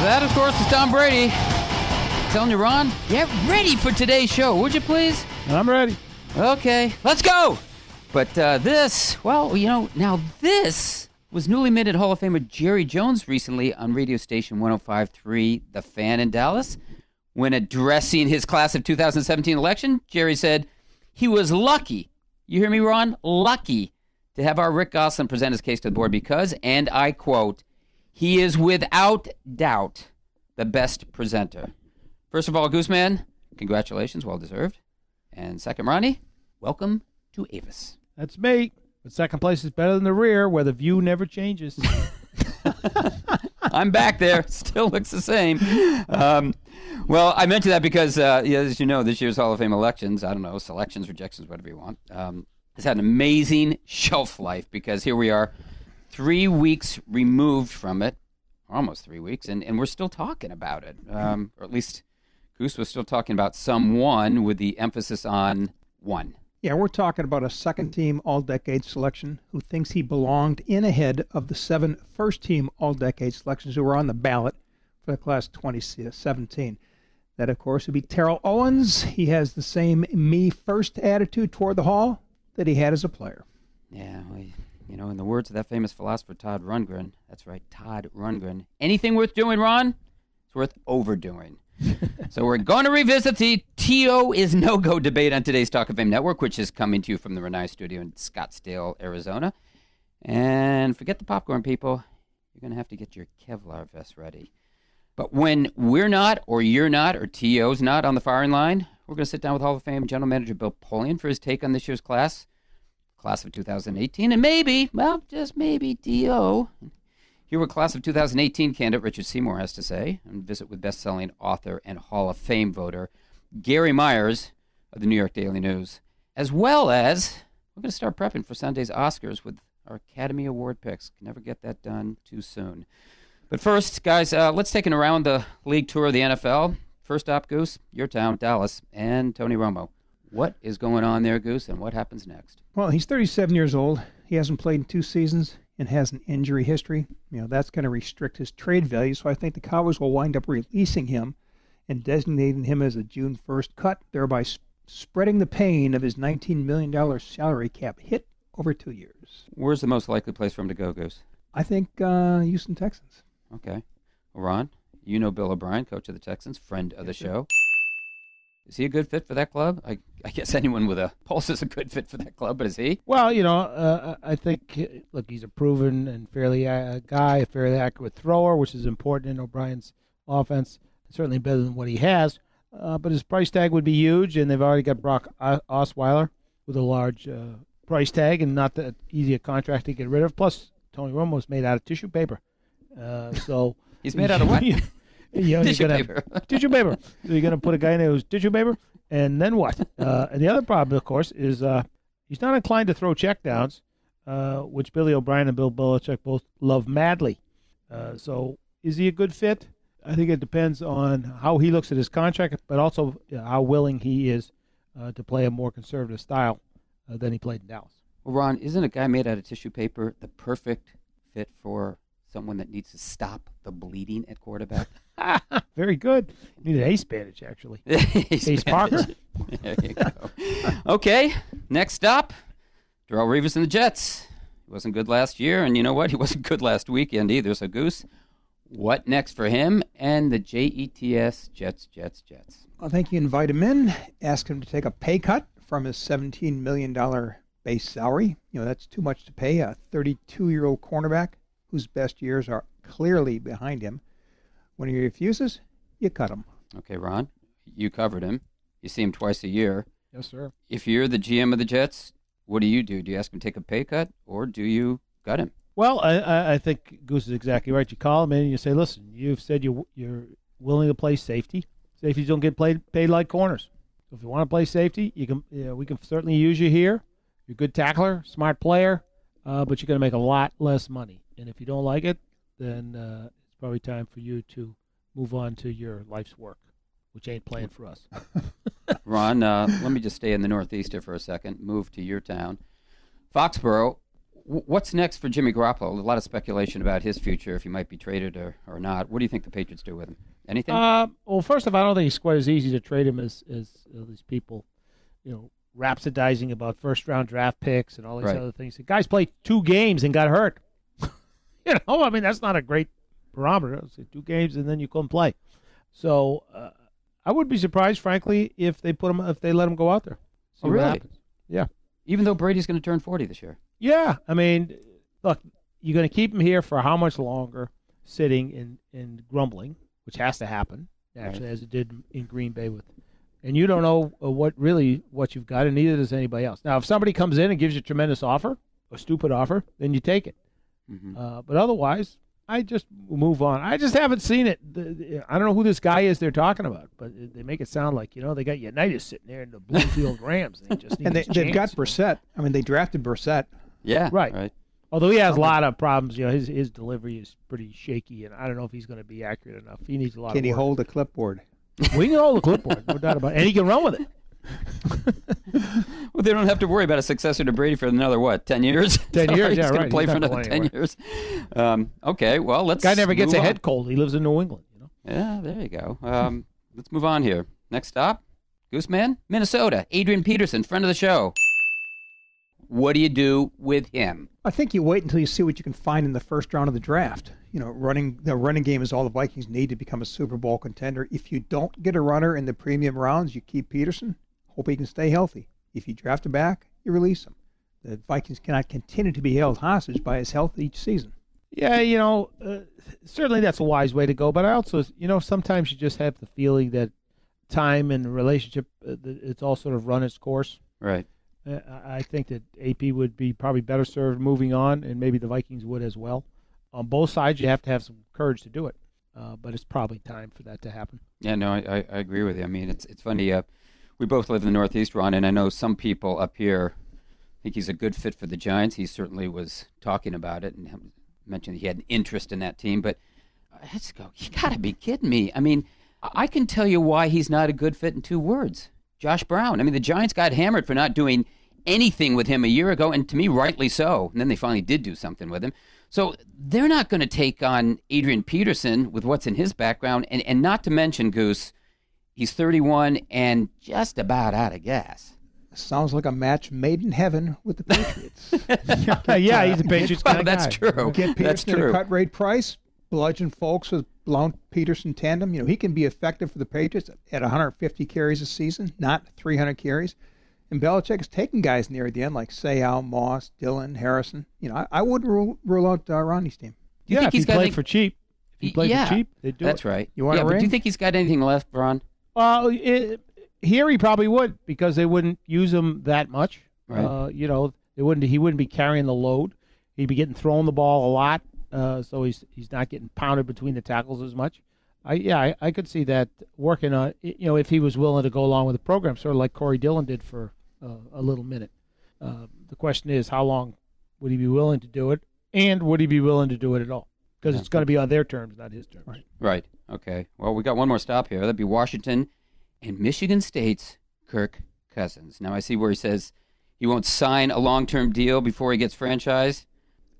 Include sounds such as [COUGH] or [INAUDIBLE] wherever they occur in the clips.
That, of course, is Tom Brady. Telling you, Ron, get ready for today's show, would you please? I'm ready. Okay, let's go. But uh, this, well, you know, now this was newly minted Hall of Famer Jerry Jones recently on radio station 105.3 The Fan in Dallas. When addressing his class of 2017 election, Jerry said he was lucky. You hear me, Ron? Lucky to have our Rick Gosselin present his case to the board because, and I quote, he is without doubt the best presenter. First of all, Gooseman, congratulations, well deserved. And second, Ronnie, welcome to Avis. That's me. But second place is better than the rear, where the view never changes. [LAUGHS] I'm back there. Still looks the same. Um, well, I mentioned that because, uh, as you know, this year's Hall of Fame elections, I don't know, selections, rejections, whatever you want, um, has had an amazing shelf life because here we are, three weeks removed from it, almost three weeks, and, and we're still talking about it. Um, or at least Goose was still talking about someone with the emphasis on one. Yeah, we're talking about a second team all decade selection who thinks he belonged in ahead of the seven first team all decade selections who were on the ballot for the class 2017. That, of course, would be Terrell Owens. He has the same me first attitude toward the Hall that he had as a player. Yeah, well, you know, in the words of that famous philosopher Todd Rundgren, that's right, Todd Rundgren. Anything worth doing, Ron, it's worth overdoing. [LAUGHS] so we're going to revisit the TO is no go debate on today's Talk of Fame Network, which is coming to you from the Renai Studio in Scottsdale, Arizona. And forget the popcorn, people. You're going to have to get your Kevlar vest ready. But when we're not, or you're not, or TO's not on the firing line, we're going to sit down with Hall of Fame General Manager Bill Polian for his take on this year's class class of 2018, and maybe, well, just maybe, DO. Hear what class of 2018 candidate Richard Seymour has to say, and visit with best-selling author and Hall of Fame voter Gary Myers of the New York Daily News, as well as we're going to start prepping for Sunday's Oscars with our Academy Award picks. Can never get that done too soon. But first, guys, uh, let's take an around the league tour of the NFL. First up, Goose, your town, Dallas, and Tony Romo. What is going on there, Goose, and what happens next? Well, he's 37 years old. He hasn't played in two seasons and has an injury history. You know, that's going to restrict his trade value. So I think the Cowboys will wind up releasing him and designating him as a June 1st cut, thereby s- spreading the pain of his $19 million salary cap hit over two years. Where's the most likely place for him to go, Goose? I think uh, Houston Texans. Okay. Well, Ron, you know Bill O'Brien, coach of the Texans, friend of the show. Is he a good fit for that club? I, I guess anyone with a pulse is a good fit for that club, but is he? well, you know, uh, I think, look, he's a proven and fairly uh, guy, a fairly accurate thrower, which is important in O'Brien's offense. Certainly better than what he has. Uh, but his price tag would be huge, and they've already got Brock Osweiler with a large uh, price tag and not that easy a contract to get rid of. Plus, Tony Romo's made out of tissue paper. Uh, so [LAUGHS] He's made out of [LAUGHS] what? You know, you're gonna- paper. tissue paper. So you're going to put a guy in there who's tissue paper, and then what? Uh, and the other problem, of course, is uh, he's not inclined to throw checkdowns, uh, which Billy O'Brien and Bill Belichick both love madly. Uh, so is he a good fit? I think it depends on how he looks at his contract, but also how willing he is uh, to play a more conservative style uh, than he played in Dallas. Well, Ron, isn't a guy made out of tissue paper the perfect fit for someone that needs to stop the bleeding at quarterback? [LAUGHS] Very good. You need an ace bandage, actually. [LAUGHS] Ace Ace Parker. [LAUGHS] There you go. okay, next stop, Darrelle Revis and the Jets. He wasn't good last year, and you know what? He wasn't good last weekend either. So, Goose, what next for him and the JETS Jets, Jets, Jets? I think you invite him in, ask him to take a pay cut from his $17 million base salary. You know, that's too much to pay a 32 year old cornerback whose best years are clearly behind him. When he refuses, you cut him. Okay, Ron, you covered him. You see him twice a year. Yes, sir. If you're the GM of the Jets, what do you do? Do you ask him to take a pay cut, or do you gut him? Well, I, I, I think Goose is exactly right. You call him in and you say, "Listen, you've said you you're willing to play safety. Safeties don't get played paid like corners. So if you want to play safety, you can. You know, we can certainly use you here. You're a good tackler, smart player, uh, but you're going to make a lot less money. And if you don't like it, then uh, it's probably time for you to move on to your life's work, which ain't playing for us. [LAUGHS] Ron, uh, let me just stay in the Northeast here for a second. Move to your town, Foxborough. w- What's next for Jimmy Garoppolo? A lot of speculation about his future, if he might be traded or, or not. What do you think the Patriots do with him? Anything? Uh, well, first of all, I don't think it's quite as easy to trade him as as uh, these people, you know, rhapsodizing about first round draft picks and all these Right. other things. The guy's played two games and got hurt. [LAUGHS] you know, I mean, that's not a great barometer. Like two games and then you couldn't play. So uh, I would be surprised, frankly, if they put him if they let him go out there. See Oh, what really? happens. Yeah. Even though Brady's going to turn 40 this year. Yeah, I mean, look, you're going to keep him here for how much longer, sitting and, and grumbling, which has to happen actually, as it did in Green Bay with, and you don't know uh, what really what you've got, and neither does anybody else. Now, if somebody comes in and gives you a tremendous offer, a stupid offer, then you take it. Mhm. Uh, but otherwise, I just move on. I just haven't seen it. The, the- I don't know who this guy is they're talking about, but they make it sound like you know they got Unitas sitting there in the Bloomfield [LAUGHS] Rams. They just need And they, they've got chance. Brissett. I mean, they drafted Brissett. Yeah. Right. Right. Although he has a lot of problems, you know, his his delivery is pretty shaky, and I don't know if he's going to be accurate enough. He needs a lot. Can of he work. hold a clipboard? We can hold the clipboard, no doubt about it, and he can run with it. [LAUGHS] Well, they don't have to worry about a successor to Brady for another, what, 10 years? [LAUGHS] 10 [LAUGHS] years, He's yeah, gonna right. play He's for another going 10 years. Um, okay, well, let's. Guy never gets move a on. head cold. He lives in New England. You know. Yeah, there you go. Um, let's move on here. Next stop, Gooseman, Minnesota. Adrian Peterson, friend of the show. What do you do with him? I think you wait until you see what you can find in the first round of the draft. You know, running the running game is all the Vikings need to become a Super Bowl contender. If you don't get a runner in the premium rounds, you keep Peterson. Hope he can stay healthy. If you draft him back, you release him. The Vikings cannot continue to be held hostage by his health each season. Yeah, you know, uh, certainly that's a wise way to go. But I also, you know, sometimes you just have the feeling that time and relationship, uh, it's all sort of run its course. Right. Uh, I I think that AP would be probably better served moving on, and maybe the Vikings would as well. On both sides, you have to have some courage to do it, uh, but it's probably time for that to happen. Yeah, no, I, I, I agree with you. I mean, it's it's funny. Uh, we both live in the Northeast, Ron, and I know some people up here think he's a good fit for the Giants. He certainly was talking about it and mentioned he had an interest in that team. But let's go, you got to be kidding me. I mean, I can tell you why he's not a good fit in two words. Josh Brown. I mean, the Giants got hammered for not doing anything with him a year ago, and to me, rightly so. And then they finally did do something with him. So they're not going to take on Adrian Peterson with what's in his background, and, and not to mention Goose, he's 31 and just about out of gas. Sounds like a match made in heaven with the Patriots. [LAUGHS] yeah, he's a Patriots Well, kind of [LAUGHS] that's guy. true. Get That's Peterson at a true. cut rate price, bludgeon folks with Blount Peterson tandem. You know, he can be effective for the Patriots at 150 carries a season, not 300 carries. And Belichick is taking guys near the end like Seau, Moss, Dillon, Harrison. You know, I, I wouldn't rule, rule out uh, Ronnie's team. Do you yeah, think if he's he got played any- for cheap, if he played yeah, for cheap, they do That's it. right. You want yeah, a but do you think he's got anything left, Ron? Well, it, here he probably would because they wouldn't use him that much. Right. Uh, you know, they wouldn't. He wouldn't be carrying the load. He'd be getting thrown the ball a lot, uh, so he's he's not getting pounded between the tackles as much. I yeah, I, I could see that working on. You know, if he was willing to go along with the program, sort of like Corey Dillon did for uh, a little minute. Uh, the question is, how long would he be willing to do it, and would he be willing to do it at all? Because it's going to be on their terms, not his terms. Right. Right. Okay. Well, we got one more stop here. That'd be Washington and Michigan State's Kirk Cousins. Now I see where he says he won't sign a long-term deal before he gets franchised,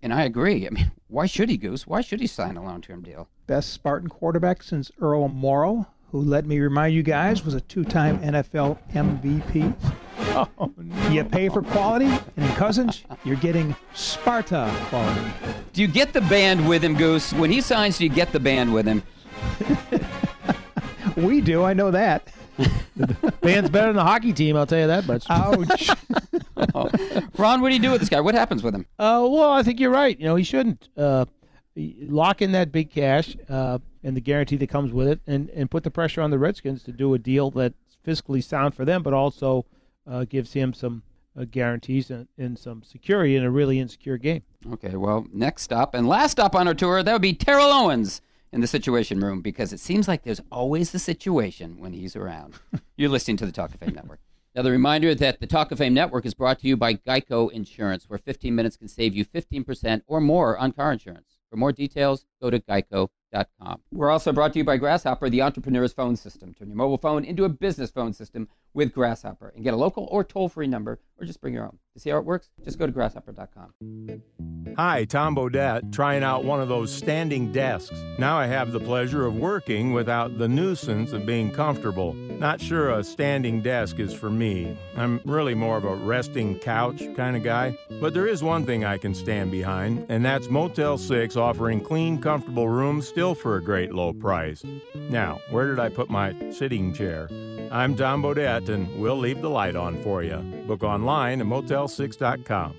and I agree. I mean, [LAUGHS] why should he, Goose? Why should he sign a long-term deal? Best Spartan quarterback since Earl Morrall, who let me remind you guys was a two-time NFL MVP. [LAUGHS] Oh, no. You pay for quality, and in Cousins, you're getting Sparta quality. Do you get the band with him, Goose? When he signs, do you get the band with him? [LAUGHS] We do, I know that. [LAUGHS] Band's better than the hockey team, I'll tell you that much. Ouch. [LAUGHS] Ron, what do you do with this guy? What happens with him? Uh, well, I think you're right. You know, he shouldn't uh, lock in that big cash uh, and the guarantee that comes with it, and, and put the pressure on the Redskins to do a deal that's fiscally sound for them, but also uh, gives him some uh, guarantees and, and some security in a really insecure game. Okay, well, next up and last up on our tour, that would be Terrell Owens in the Situation Room because it seems like there's always a situation when he's around. [LAUGHS] You're listening to the Talk of Fame Network. Another reminder that the Talk of Fame Network is brought to you by Geico Insurance, where 15 minutes can save you 15% or more on car insurance. For more details, go to geico.com. We're also brought to you by Grasshopper, the entrepreneur's phone system. Turn your mobile phone into a business phone system with Grasshopper and get a local or toll free number or just bring your own. To see how it works, just go to grasshopper.com. Hi, Tom Bodett, trying out one of those standing desks. Now I have the pleasure of working without the nuisance of being comfortable. Not sure a standing desk is for me. I'm really more of a resting couch kind of guy. But there is one thing I can stand behind, and that's Motel 6 offering clean, comfortable rooms still for a great low price. Now, where did I put my sitting chair? I'm Tom Bodett, and we'll leave the light on for you. Book online at motel6.com.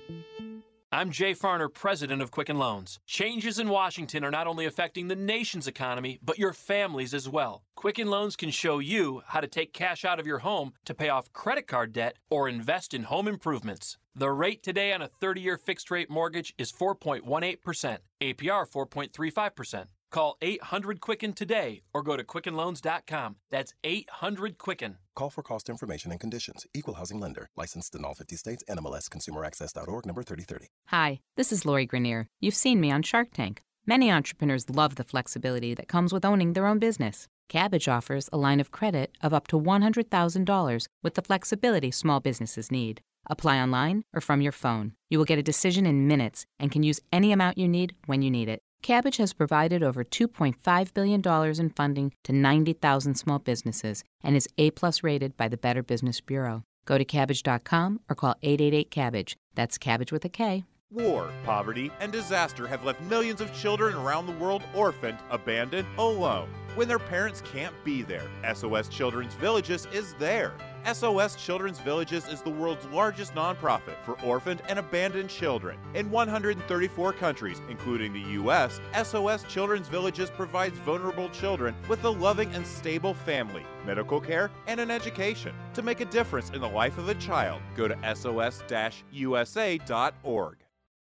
I'm Jay Farner, president of Quicken Loans. Changes in Washington are not only affecting the nation's economy, but your families as well. Quicken Loans can show you how to take cash out of your home to pay off credit card debt or invest in home improvements. The rate today on a 30 year fixed rate mortgage is 4.18%, APR 4.35%. Call 800 Quicken today or go to QuickenLoans.com. That's 800 Quicken. Call for cost information and conditions. Equal housing lender. Licensed in all 50 states. NMLS ConsumerAccess.org number 3030. Hi, this is Lori Greiner. You've seen me on Shark Tank. Many entrepreneurs love the flexibility that comes with owning their own business. Kabbage offers a line of credit of up to $100,000 with the flexibility small businesses need. Apply online or from your phone. You will get a decision in minutes and can use any amount you need when you need it. Kabbage has provided over $2.5 billion in funding to 90,000 small businesses and is A-plus rated by the Better Business Bureau. Go to kabbage.com or call 888-CABBAGE. That's Kabbage with a K. War, poverty, and disaster have left millions of children around the world orphaned, abandoned, alone. When their parents can't be there, SOS Children's Villages is there. SOS Children's Villages is the world's largest nonprofit for orphaned and abandoned children. In 134 countries, including the U.S., SOS Children's Villages provides vulnerable children with a loving and stable family, medical care, and an education. To make a difference in the life of a child, go to sos-usa.org.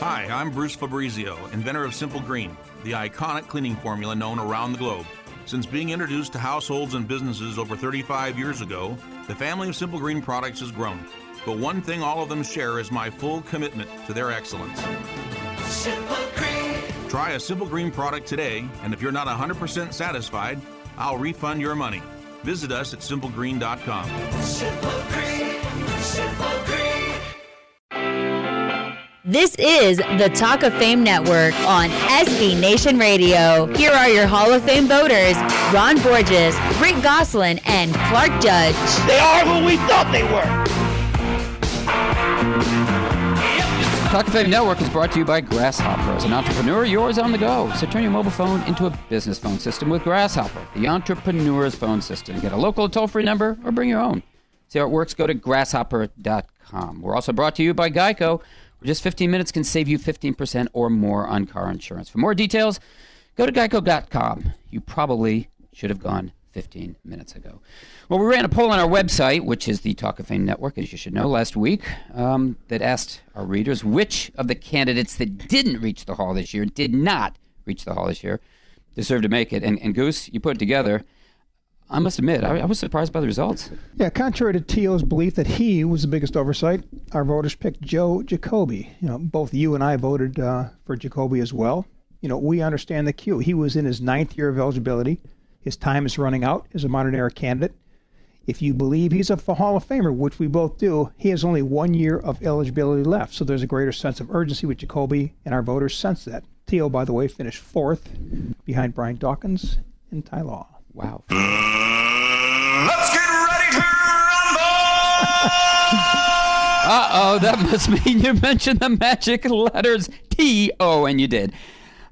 Hi, I'm Bruce Fabrizio, inventor of Simple Green, the iconic cleaning formula known around the globe. Since being introduced to households and businesses over 35 years ago, the family of Simple Green products has grown. But one thing all of them share is my full commitment to their excellence. Simple Green. Try a Simple Green product today, and if you're not 100% satisfied, I'll refund your money. Visit us at simplegreen.com. Simple Green. Simple Green. This is the Talk of Fame Network on SB Nation Radio. Here are your Hall of Fame voters Ron Borges, Rick Gosselin, and Clark Judge. They are who we thought they were. Talk of Fame Network is brought to you by Grasshopper. As an entrepreneur, yours on the go. So turn your mobile phone into a business phone system with Grasshopper, the entrepreneur's phone system. Get a local toll-free number or bring your own. See how it works? Go to grasshopper.com. We're also brought to you by Geico, where just 15 minutes can save you 15% or more on car insurance. For more details, go to geico.com. You probably should have gone 15 minutes ago. Well, we ran a poll on our website, which is the Talk of Fame Network, as you should know, last week, um, that asked our readers which of the candidates that didn't reach the hall this year, did not reach the hall this year, deserve to make it. And, and Goose, you put it together. I must admit, I, I was surprised by the results. Yeah, contrary to T.O.'s belief that he was the biggest oversight, our voters picked Joe Jacoby. You know, both you and I voted uh, for Jacoby as well. You know, we understand the cue. He was in his ninth year of eligibility. His time is running out as a modern era candidate. If you believe he's a Hall of Famer, which we both do, he has only one year of eligibility left. So there's a greater sense of urgency with Jacoby, and our voters sense that. Teal, by the way, finished fourth behind Brian Dawkins and Ty Law. Wow. Let's get ready to rumble! Uh oh, that must mean you mentioned the magic letters T O, and you did.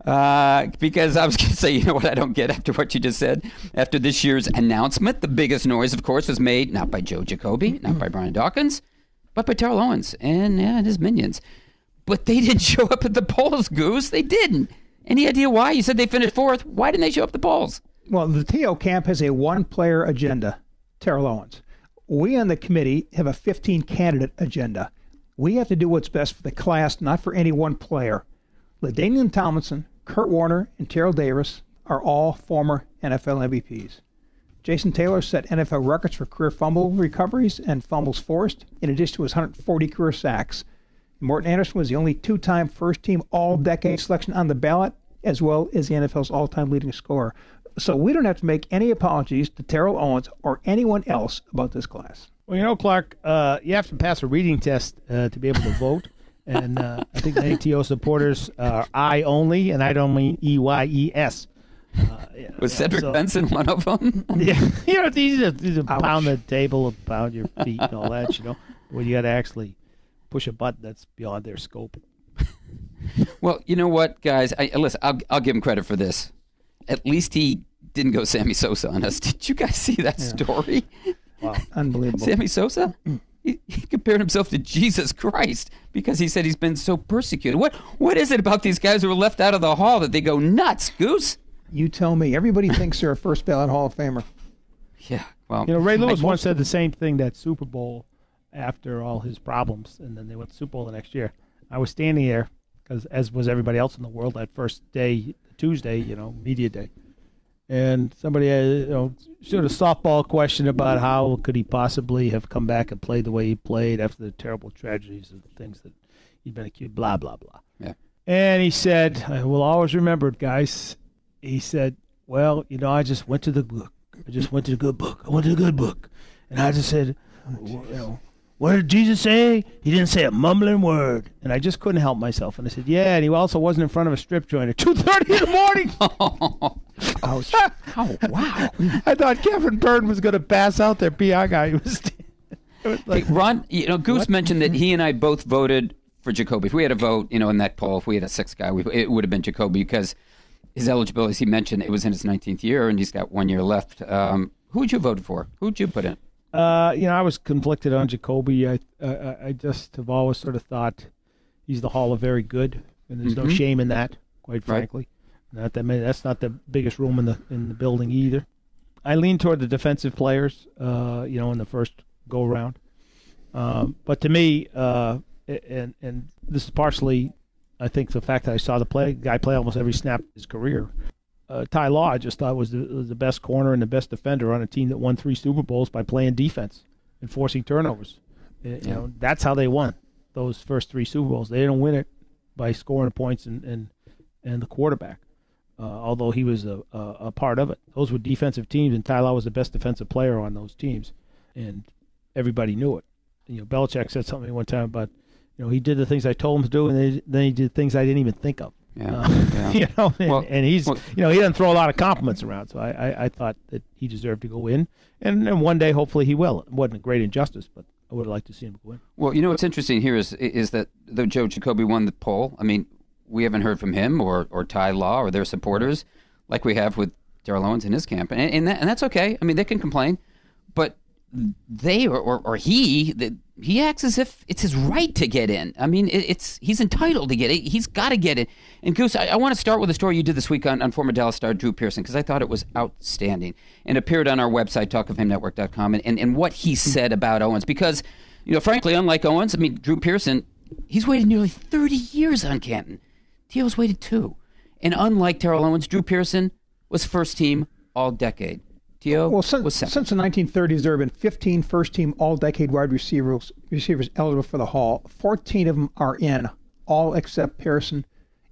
Uh, because I was going to say, you know what I don't get after what you just said? After this year's announcement, the biggest noise, of course, was made not by Joe Jacoby, not by Brian Dawkins, but by Terrell Owens and, yeah, and his minions. But they didn't show up at the polls, Goose. They didn't. Any idea why? You said they finished fourth. Why didn't they show up at the polls? Well, the TO camp has a one player agenda, Terrell Owens. We on the committee have a 15 candidate agenda. We have to do what's best for the class, not for any one player. LaDainian Tomlinson, Kurt Warner, and Terrell Davis are all former NFL MVPs. Jason Taylor set NFL records for career fumble recoveries and fumbles forced, in addition to his 140 career sacks. Morten Andersen was the only two time first team all decade selection on the ballot, as well as the NFL's all time leading scorer. So we don't have to make any apologies to Terrell Owens or anyone else about this class. Well, you know, Clark, uh, you have to pass a reading test uh, to be able to vote. And uh, I think many TO supporters are I only, and I don't mean E Y E S. Was Cedric Benson one of them? [LAUGHS] Yeah, you know, it's easy to, to pound the table, pound your feet, and all that. You know, when you got to actually push a button that's beyond their scope. Well, you know what, guys? I, listen, I'll, I'll give him credit for this. At least he didn't go Sammy Sosa on us. [LAUGHS] Did you guys see that story? Wow, [LAUGHS] unbelievable. Sammy Sosa? He, he compared himself to Jesus Christ because he said he's been so persecuted. What What is it about these guys who were left out of the hall that they go nuts, Goose? You tell me. Everybody thinks they're a first ballot Hall of Famer. Yeah, well, You know, Ray Lewis I- once said the same thing that Super Bowl after all his problems, and then they went to Super Bowl the next year. I was standing there because, as was everybody else in the world, that first day, Tuesday, you know, media day, and somebody, had, you know, sort of softball question about how could he possibly have come back and played the way he played after the terrible tragedies and the things that he'd been accused, blah blah blah. Yeah. And he said, I will always remember it, guys. He said, Well, you know, I just went to the book. I just went to the good book. I went to the good book. And I just said, "W- you know, What did Jesus say? He didn't say a mumbling word. And I just couldn't help myself. And I said, Yeah, and he also wasn't in front of a strip joint at 2.30 in the morning. [LAUGHS] Ouch. [LAUGHS] oh, wow. I thought Kevin Byrne was going to pass out there. PI guy. He was, [LAUGHS] it was Hey, Ron, you know, Goose mentioned that he and I both voted for Jacoby. If we had a vote, you know, in that poll, if we had a sixth guy, we, it would have been Jacoby because his eligibility, as he mentioned, it was in his 19th year and he's got one year left. Um, who would you vote for? Who would you put in? Uh, you know, I was conflicted on Jacoby. I, I I just have always sort of thought he's the Hall of Very Good, and there's no Mhm. shame in that, quite Right. frankly. Not that many, that's not the biggest room in the in the building either. I lean toward the defensive players. Uh, you know, in the first go round. Um, but to me, uh, and and this is partially, I think, the fact that I saw the play guy play almost every snap of his career. Uh, Ty Law, I just thought was the, was the best corner and the best defender on a team that won three Super Bowls by playing defense and forcing turnovers. You Yeah. know, that's how they won those first three Super Bowls. They didn't win it by scoring points and and, and the quarterback. Uh, although he was a, a a part of it, those were defensive teams, and Ty Law was the best defensive player on those teams, and everybody knew it. You know, Belichick said something one time about, you know, he did the things I told him to do, and they, then he did things I didn't even think of. Yeah, Uh, yeah. [LAUGHS] you know, and, Well- and he's, well- you know, he doesn't throw a lot of compliments around, so I, I, I thought that he deserved to go in, and, and one day hopefully he will. It wasn't a great injustice, but I would have liked to see him go in. Well, you know what's interesting here is is that though Joe Jacoby won the poll, I mean, we haven't heard from him or, or Ty Law or their supporters like we have with Darrell Owens in his camp, and and, that, and that's okay. I mean, they can complain, but they or, or, or he he acts as if it's his right to get in. I mean, it, it's he's entitled to get it. He's got to get it. And Goose, I, I want to start with a story you did this week on, on former Dallas star Drew Pearson because I thought it was outstanding and appeared on our website talkoffamenetwork.com and, and and what he hmm. said about Owens because you know frankly unlike Owens, I mean Drew Pearson, he's waited nearly 30 years on Canton. T.O.'s waited two. And unlike Terrell Owens, Drew Pearson was first team all decade. Well, since, since the 1930s, there have been 15 first team all decade wide receivers, receivers eligible for the Hall. 14 of them are in, all except Pearson.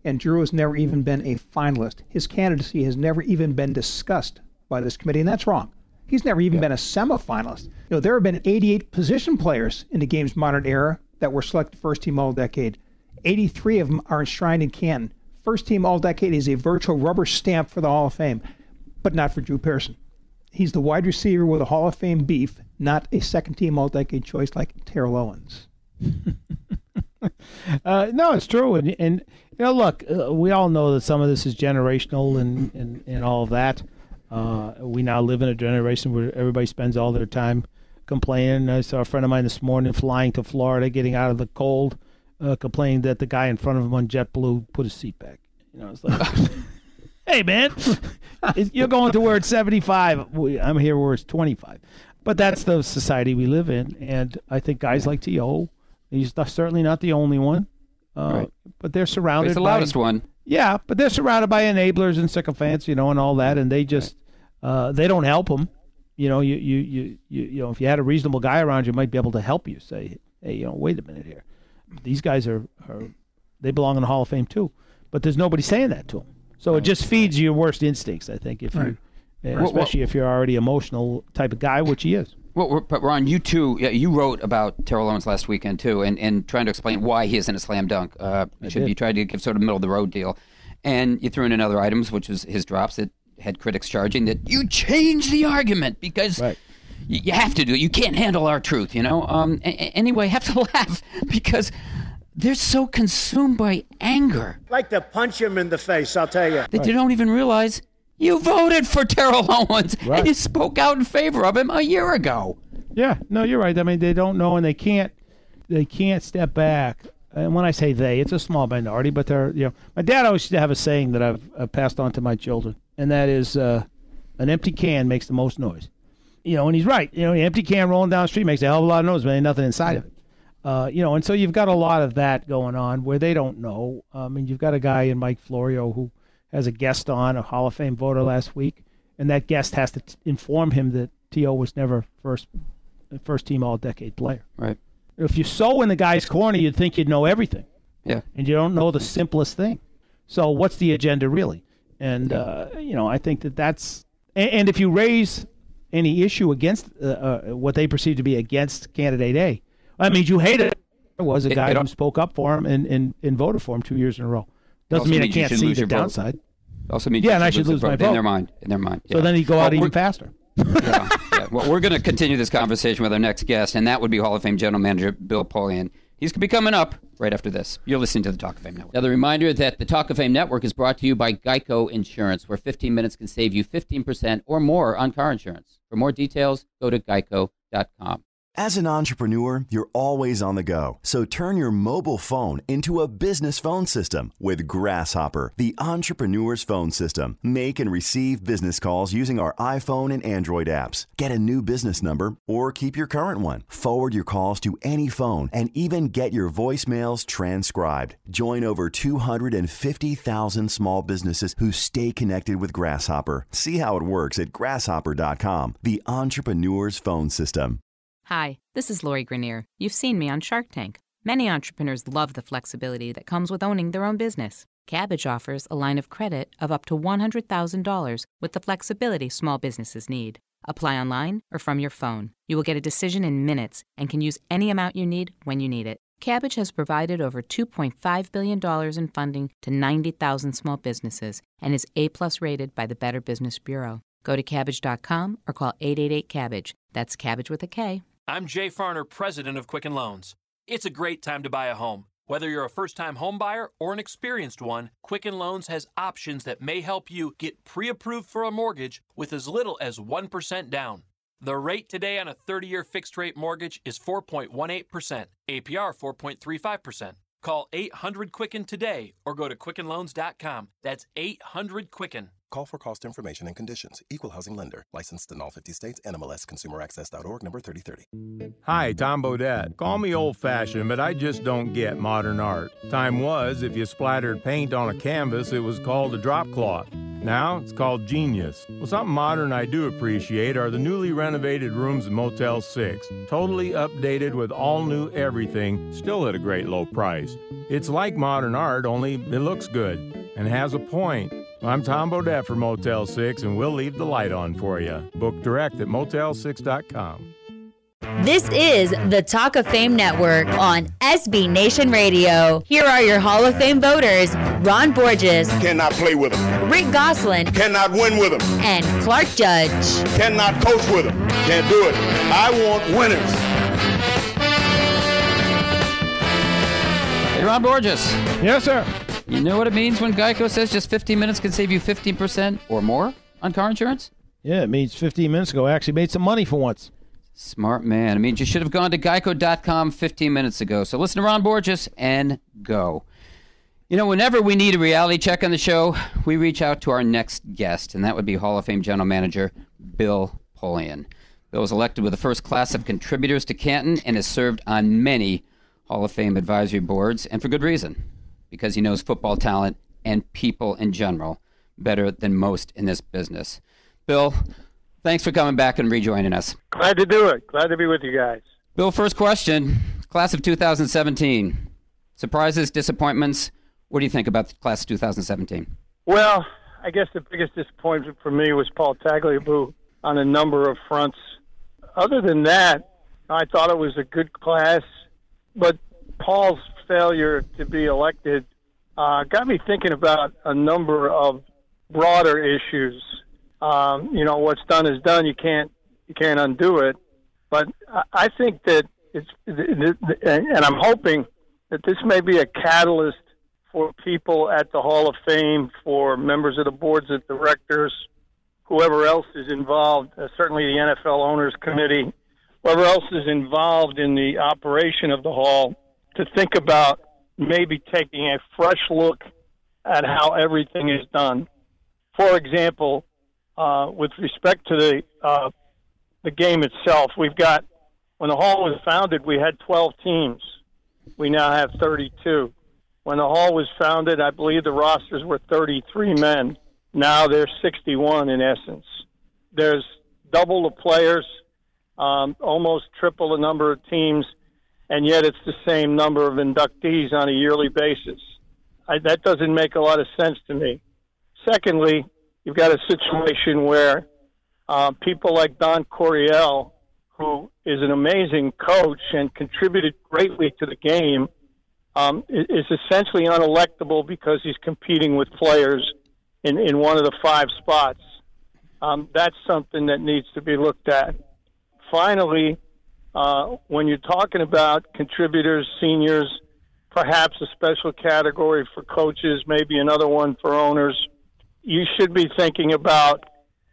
And Drew has never even been a finalist. His candidacy has never even been discussed by this committee, and that's wrong. He's never even been a semifinalist. You know, there have been 88 position players in the game's modern era that were selected first team all decade. 83 of them are enshrined in Canton. First team all decade is a virtual rubber stamp for the Hall of Fame, but not for Drew Pearson. He's the wide receiver with a Hall of Fame beef, not a second team all decade choice like Terrell Owens. [LAUGHS] Uh, no, it's true, and and you know, look, uh, we all know that some of this is generational and and, and all of that. Uh, we now live in a generation where everybody spends all their time complaining. I saw a friend of mine this morning flying to Florida, getting out of the cold, uh, complaining that the guy in front of him on JetBlue put his seat back. You know, it's like, [LAUGHS] hey man, [LAUGHS] you're going to where it's 75. We- I'm here where it's 25. But that's the society we live in, and I think guys like To, he's not- certainly not the only one, uh, Right. but they're surrounded. He's the by- loudest one. Yeah, but they're surrounded by enablers and sycophants, you know, and all that, and they just uh, they don't help them. You know, you, you you you you know, if you had a reasonable guy around, you might be able to help you. Say, hey, you know, wait a minute here, these guys are are they belong in the Hall of Fame too, but there's nobody saying that to them. So it just feeds your worst instincts, I think, if Right. you, Right. uh, especially if you're already emotional type of guy, which he is. Well, we're- but Ron, you too, yeah, you wrote about Terrell Owens last weekend too, and, and trying to explain why he isn't a slam dunk. Uh, should did. you tried to give sort of middle of the road deal, and you threw in another items, which was his drops that had critics charging that you changed the argument because y- you have to do it. You can't handle our truth, you know. Um, a- a- anyway, [LAUGHS] have to laugh because they're so consumed by anger like to punch him in the face, I'll tell you. that you don't even realize you voted for Terrell [LAUGHS] Owens and you spoke out in favor of him a year ago. Yeah, no, you're right. I mean, they don't know and they can't they can't step back. And when I say they, it's a small minority, but they're you know. My dad always used to have a saying that I've uh, passed on to my children, and that is, uh, "An empty can makes the most noise." You know, and he's right. You know, an empty can rolling down the street makes a hell of a lot of noise, but ain't nothing inside of it. Uh, you know, and so you've got a lot of that going on where they don't know. I mean, you've got a guy in Mike Florio who has a guest on, a Hall of Fame voter last week, and that guest has to t- inform him that T.O. was never first first team all decade player. Right. If you're so in the guy's corner, you'd think you'd know everything. Yeah. And you don't know the simplest thing. So what's the agenda really? And uh, you know, I think that that's and, and if you raise any issue against uh, uh, what they perceive to be against candidate A, that means you hate it. There was a It- guy it- who spoke up for him and, and, and voted for him two years in a row. Doesn't mean I can't see the your vote. downside. Also means Yeah, you and I should the lose my vote. in their mind. In their mind. So then he'd go Well, out even faster. [LAUGHS] yeah, yeah. Well, we're going to continue this conversation with our next guest, and that would be Hall of Fame General Manager Bill Polian. He's going to be coming up right after this. You're listening to the Talk of Fame Network. Another reminder that the Talk of Fame Network is brought to you by Geico Insurance, where 15 minutes can save you 15% or more on car insurance. For more details, go to geico.com. As an entrepreneur, you're always on the go. So turn your mobile phone into a business phone system with Grasshopper, the entrepreneur's phone system. Make and receive business calls using our iPhone and Android apps. Get a new business number or keep your current one. Forward your calls to any phone and even get your voicemails transcribed. Join over 250,000 small businesses who stay connected with Grasshopper. See how it works at grasshopper.com, the entrepreneur's phone system. Hi, this is Lori Greiner. You've seen me on Shark Tank. Many entrepreneurs love the flexibility that comes with owning their own business. Kabbage offers a line of credit of up to $100,000 with the flexibility small businesses need. Apply online or from your phone. You will get a decision in minutes and can use any amount you need when you need it. Kabbage has provided over $2.5 billion in funding to 90,000 small businesses and is A-plus rated by the Better Business Bureau. Go to kabbage.com or call 888-CABBAGE. That's cabbage with a K. I'm Jay Farner, president of Quicken Loans. It's a great time to buy a home. Whether you're a first time home buyer or an experienced one, Quicken Loans has options that may help you get pre approved for a mortgage with as little as 1% down. The rate today on a 30 year fixed rate mortgage is 4.18%, APR 4.35%. Call 800 Quicken today or go to QuickenLoans.com. That's 800 Quicken. Call for cost information and conditions. Equal housing lender. Licensed in all 50 states. NMLS ConsumerAccess.org number 3030. Hi, Tom Bodett. Call me old fashioned, but I just don't get modern art. Time was, if you splattered paint on a canvas, it was called a drop cloth. Now it's called genius. Well, something modern I do appreciate are the newly renovated rooms in Motel 6. Totally updated with all new everything, still at a great low price. It's like modern art, only it looks good and has a point. I'm Tom Bodett for Motel 6, and we'll leave the light on for you. Book direct at motel6.com. This is the Talk of Fame Network on SB Nation Radio. Here are your Hall of Fame voters Ron Borges, Cannot play with him. Rick Gosselin, Cannot win with him. and Clark Judge. Cannot coach with him. Can't do it. I want winners. Hey, Ron Borges. Yes, sir. You know what it means when Geico says just 15 minutes can save you 15% or more on car insurance? Yeah, it means 15 minutes ago. I actually made some money for once. Smart man. It means you should have gone to geico.com 15 minutes ago. So listen to Ron Borges and go. You know, whenever we need a reality check on the show, we reach out to our next guest, and that would be Hall of Fame General Manager Bill Polian. Bill was elected with the first class of contributors to Canton and has served on many Hall of Fame advisory boards, and for good reason, because he knows football talent and people in general better than most in this business. Bill, thanks for coming back and rejoining us. Glad to do it. Glad to be with you guys. Bill, first question. Class of 2017. Surprises, disappointments. What do you think about the class of 2017? Well, I guess the biggest disappointment for me was Paul Tagliabue on a number of fronts. Other than that, I thought it was a good class, but Paul's failure to be elected uh, got me thinking about a number of broader issues. Um, you know, what's done is done. You can't you can't undo it. But I- think that it's, and I'm hoping that this may be a catalyst for people at the Hall of Fame, for members of the boards of directors, whoever else is involved, uh, certainly the NFL Owners Committee, whoever else is involved in the operation of the Hall, to think about maybe taking a fresh look at how everything is done. For example, uh, with respect to the uh, the game itself, we've got when the Hall was founded, we had 12 teams. We now have 32. When the Hall was founded, I believe the rosters were 33 men. Now there's 61 in essence. There's double the players, um, almost triple the number of teams, and yet it's the same number of inductees on a yearly basis. I, that doesn't make a lot of sense to me. Secondly, you've got a situation where uh, people like Don Coryell, who is an amazing coach and contributed greatly to the game, um, is essentially unelectable because he's competing with players in, in one of the five spots. Um, that's something that needs to be looked at. Finally, uh, when you're talking about contributors, seniors, perhaps a special category for coaches, maybe another one for owners, you should be thinking about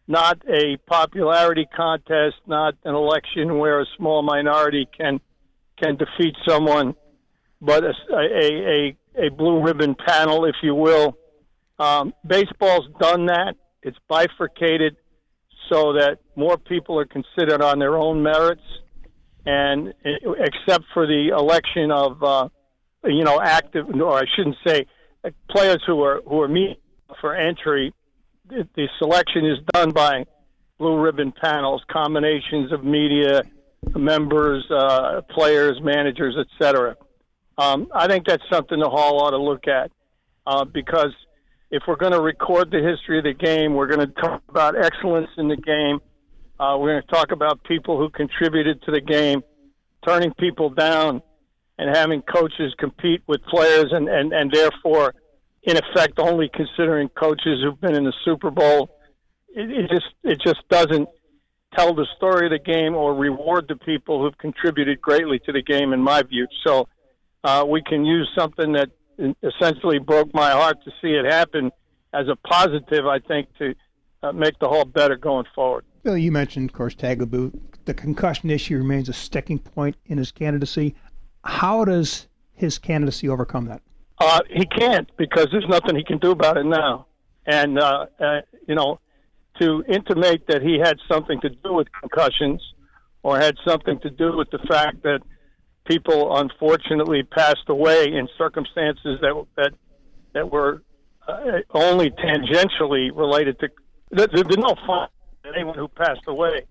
not a popularity contest, not an election where a small minority can can defeat someone, but a, a, a, a blue ribbon panel, if you will. Um, baseball's done that. It's bifurcated so that more people are considered on their own merits, and except for the election of, uh, you know, active, or I shouldn't say, uh, players who are who are meeting for entry, the, the selection is done by blue ribbon panels, combinations of media members, uh, players, managers, etc. Um, I think that's something the Hall ought to look at uh, because if we're going to record the history of the game, we're going to talk about excellence in the game. Uh, we're going to talk about people who contributed to the game, turning people down, and having coaches compete with players, and, and, and therefore, in effect, only considering coaches who've been in the Super Bowl. It, it just it just doesn't tell the story of the game or reward the people who've contributed greatly to the game, in my view. So uh, we can use something that essentially broke my heart to see it happen as a positive, I think, to uh, make the whole better going forward. Bill, you mentioned, of course, Tagliabue. The concussion issue remains a sticking point in his candidacy. How does his candidacy overcome that? Uh, he can't because there's nothing he can do about it now. And, uh, uh, you know, to intimate that he had something to do with concussions or had something to do with the fact that people unfortunately passed away in circumstances that, that, that were uh, only tangentially related to, there, there's no anyone who passed away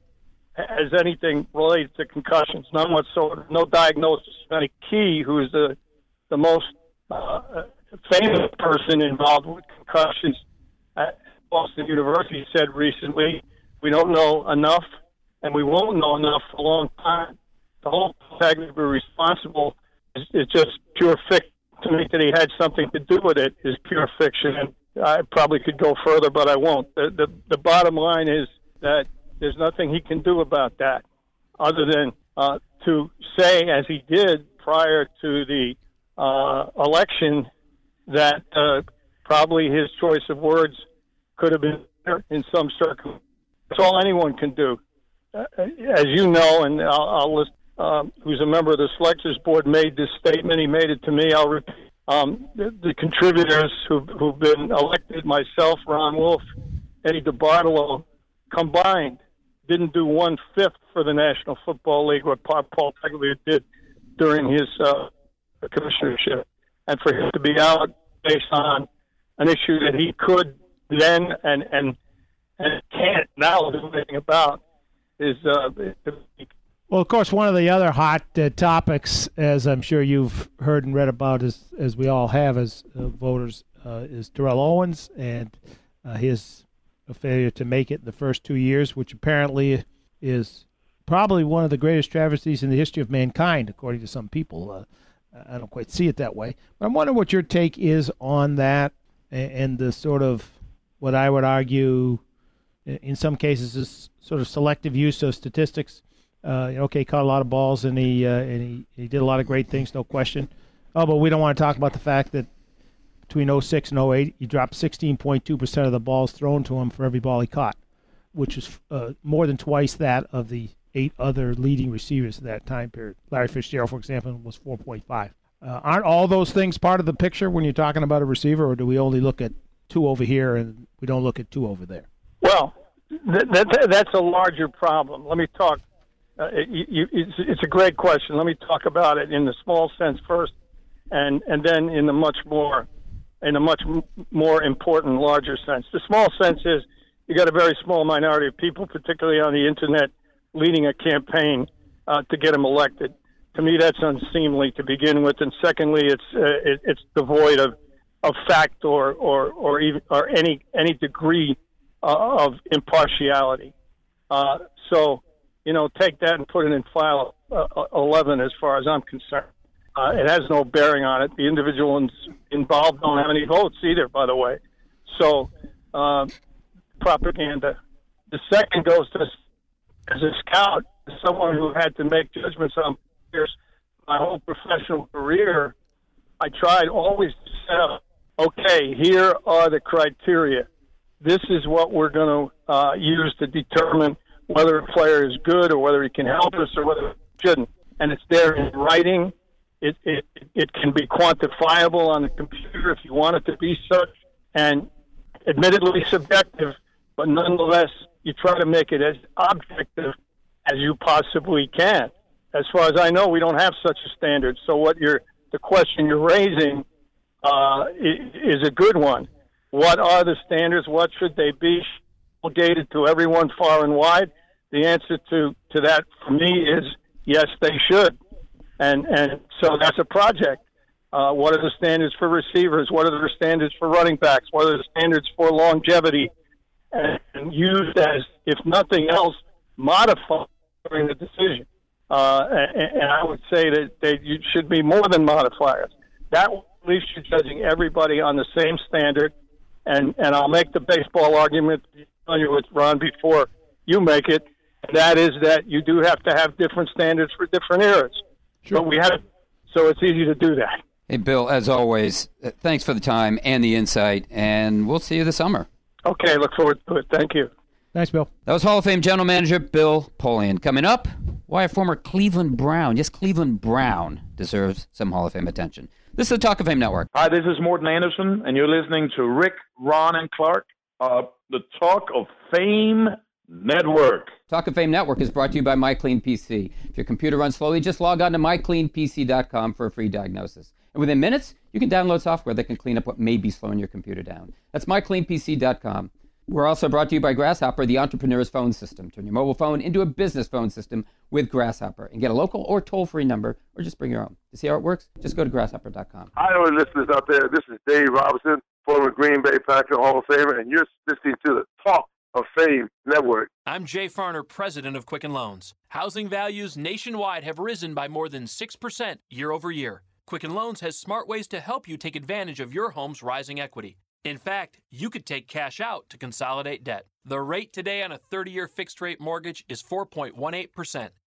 has anything related to concussions, none whatsoever, no diagnosis. Ann McKee, who is the, the most uh, famous person involved with concussions at Boston University said recently, we don't know enough, and we won't know enough for a long time. The whole Tagliabue responsible is, is just pure fiction. to me that he had something to do with it is pure fiction. And I probably could go further, but I won't. The, the, the bottom line is that there's nothing he can do about that other than uh, to say, as he did prior to the uh, election, that uh, probably his choice of words could have been better in some circumstances. That's all anyone can do. Uh, as you know, and I'll, I'll list, um, who's a member of the selectors board made this statement. He made it to me. I'll repeat. Um, the, the contributors who've, who've been elected, myself, Ron Wolf, Eddie DeBartolo, combined didn't do one fifth for the National Football League what Pa- Paul Tagliabue did during his uh, commissionership, and for him to be out based on an issue that he could then and and and can't now do anything about is uh, Well, of course, one of the other hot uh, topics, as I'm sure you've heard and read about, as as we all have as uh, voters, uh, is Terrell Owens and uh, his failure to make it in the first two years, which apparently is probably one of the greatest travesties in the history of mankind, according to some people. Uh, I don't quite see it that way, but I'm wondering what your take is on that and, and the sort of what I would argue, in- in some cases, is sort of selective use of statistics. Uh, okay, caught a lot of balls and he uh, and he, he did a lot of great things, no question. Oh, but we don't want to talk about the fact that between 06 and 08, he dropped 16.2% of the balls thrown to him for every ball he caught, which is uh, more than twice that of the eight other leading receivers at that time period. Larry Fitzgerald, for example, was 4.5. Uh, aren't all those things part of the picture when you're talking about a receiver, or do we only look at two over here and we don't look at two over there? Well, that, that, that's a larger problem. Let me talk. Uh, you, you, it's, it's a great question. Let me talk about it in the small sense first, and and then in the much more, in a much more important, larger sense. The small sense is you got a very small minority of people, particularly on the internet, leading a campaign uh, to get him elected. To me, that's unseemly to begin with, and secondly, it's uh, it, it's devoid of of fact or or or even or any any degree uh, of impartiality. Uh, so, you know, take that and put it in file uh, 11 as far as I'm concerned. Uh, it has no bearing on it. The individuals involved don't have any votes either, by the way. So, uh, propaganda. The second goes to as a scout, someone who had to make judgments on players my whole professional career. I tried always to set up, okay, here are the criteria this is what we're going to uh, use to determine whether a player is good or whether he can help us or whether he shouldn't. And it's there in writing. It, it, it can be quantifiable on the computer if you want it to be such. And admittedly subjective, but nonetheless, you try to make it as objective as you possibly can. As far as I know, we don't have such a standard. So what you're, the question you're raising uh, is a good one. What are the standards? What should they be? Obligated to everyone far and wide? The answer to, to that for me is yes, they should. And, and so that's a project. Uh, what are the standards for receivers? What are the standards for running backs? What are the standards for longevity? And, and used as, if nothing else, modified during the decision. Uh, and, and I would say that they should be more than modifiers. That at least you're judging everybody on the same standard and and I'll make the baseball argument familiar with Ron before you make it, and that is that you do have to have different standards for different eras. Sure. But we have, so it's easy to do that. Hey, Bill, as always, uh, thanks for the time and the insight, and we'll see you this summer. Okay, look forward to it. Thank you. Thanks, Bill. That was Hall of Fame General Manager Bill Polian. Coming up, why a former Cleveland Brown, yes, Cleveland Brown, deserves some Hall of Fame attention. This is the Talk of Fame Network. Hi, this is Morten Andersen, and you're listening to Rick, Ron, and Clark, uh, the Talk of Fame Network. Talk of Fame Network is brought to you by MyCleanPC. If your computer runs slowly, just log on to mycleanpc.com for a free diagnosis. And within minutes, you can download software that can clean up what may be slowing your computer down. That's mycleanpc.com. We're also brought to you by Grasshopper, the entrepreneur's phone system. Turn your mobile phone into a business phone system with Grasshopper and get a local or toll free number or just bring your own. To see how it works, just go to grasshopper.com. Hi, all the listeners out there. This is Dave Robinson, former Green Bay Packer Hall of Famer, and you're listening to the Talk of Fame Network. I'm Jay Farner, president of Quicken Loans. Housing values nationwide have risen by more than 6% year over year. Quicken Loans has smart ways to help you take advantage of your home's rising equity. In fact, you could take cash out to consolidate debt. The rate today on a 30 year fixed rate mortgage is 4.18%,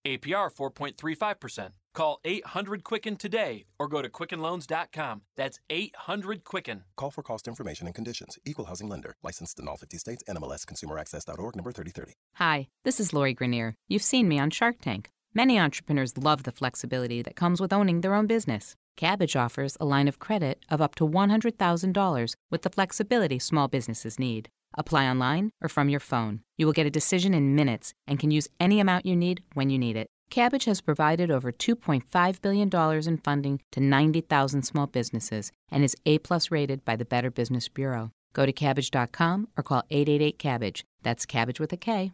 APR 4.35%. Call 800 Quicken today or go to QuickenLoans.com. That's 800 Quicken. Call for cost information and conditions. Equal housing lender. Licensed in all 50 states. NMLS ConsumerAccess.org number 3030. Hi, this is Lori Greiner. You've seen me on Shark Tank. Many entrepreneurs love the flexibility that comes with owning their own business. Kabbage offers a line of credit of up to $100,000 with the flexibility small businesses need. Apply online or from your phone. You will get a decision in minutes and can use any amount you need when you need it. Kabbage has provided over $2.5 billion in funding to 90,000 small businesses and is A-plus rated by the Better Business Bureau. Go to kabbage.com or call 888-KABBAGE. That's Kabbage with a K.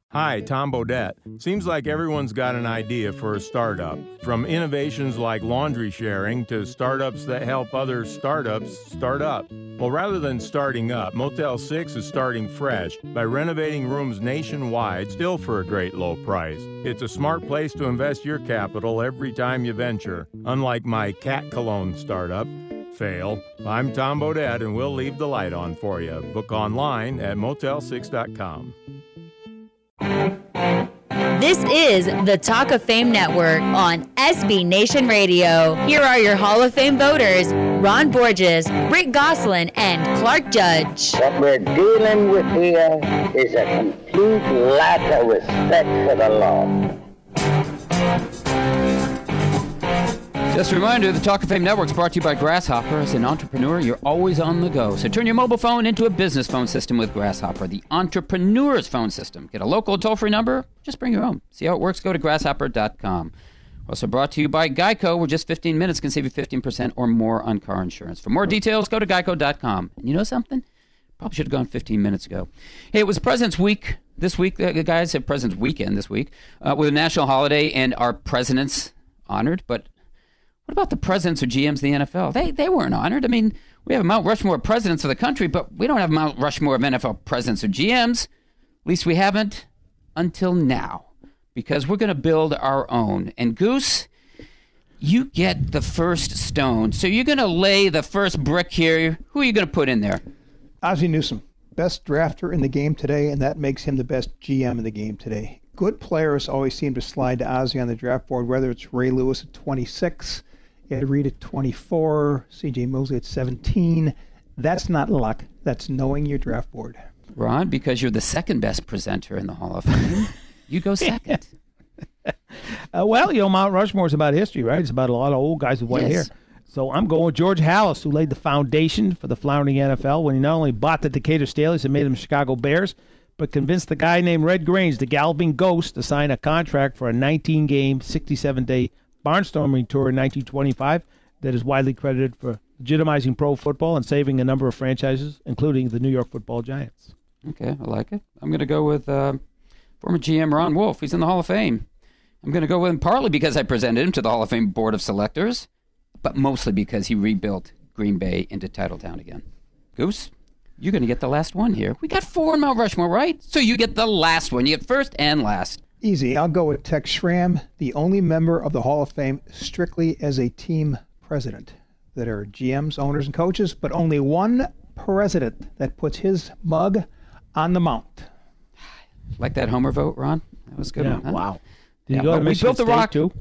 Hi, Tom Bodett. Seems like everyone's got an idea for a startup. From innovations like laundry sharing to startups that help other startups start up. Well, rather than starting up, Motel 6 is starting fresh by renovating rooms nationwide, still for a great low price. It's a smart place to invest your capital every time you venture. Unlike my cat cologne startup, fail. I'm Tom Bodett, and we'll leave the light on for you. Book online at motel6.com. This is the Talk of Fame Network on SB Nation Radio. Here are your Hall of Fame voters Ron Borges, Rick Gosselin, and Clark Judge. What we're dealing with here is a complete lack of respect for the law. Just a reminder, the Talk of Fame Network is brought to you by Grasshopper. As an entrepreneur, you're always on the go. So turn your mobile phone into a business phone system with Grasshopper, the entrepreneur's phone system. Get a local toll-free number, just bring your own. See how it works? Go to grasshopper.com. Also brought to you by Geico, where just 15 minutes can save you 15% or more on car insurance. For more details, go to geico.com. And you know something? Probably should have gone 15 minutes ago. Hey, it was President's Week this week. Uh, guys, said President's Weekend this week uh, with a national holiday and our presidents honored. But what about the presidents or GMs of the NFL? They they weren't honored. I mean, we have Mount Rushmore presidents of the country, but we don't have Mount Rushmore of NFL presidents or GMs. At least we haven't until now, because we're going to build our own. And Goose, you get the first stone. So you're going to lay the first brick here. Who are you going to put in there? Ozzie Newsome, best drafter in the game today, and that makes him the best GM in the game today. Good players always seem to slide to Ozzie on the draft board, whether it's Ray Lewis at 26, Ed Reed at 24, CJ Mosley at 17. That's not luck. That's knowing your draft board. Ron, because you're the second best presenter in the Hall of Fame, you go second. [LAUGHS] Uh, well, you know, Mount Rushmore is about history, right? It's about a lot of old guys with white Yes. hair. So I'm going with George Halas, who laid the foundation for the floundering NFL when he not only bought the Decatur Staley's and made them Chicago Bears, but convinced the guy named Red Grange, the Galloping Ghost, to sign a contract for a 19-game, 67-day barnstorming tour in 1925 that is widely credited for legitimizing pro football and saving a number of franchises, including the New York Football Giants. Okay, I like it. I'm going to go with uh, former GM Ron Wolf. He's in the Hall of Fame. I'm going to go with him partly because I presented him to the Hall of Fame Board of Selectors, but mostly because he rebuilt Green Bay into Titletown again. Goose, you're going to get the last one here. We got four in Mount Rushmore, right? So you get the last one. You get first and last. Easy. I'll go with Tex Schramm, the only member of the Hall of Fame strictly as a team president. That are GMs, owners, and coaches, but only one president that puts his mug on the mount. Like that Homer vote, Ron? That was a good. Yeah, one, huh? wow. Did Yeah, you go to we Michigan built the State, rock too?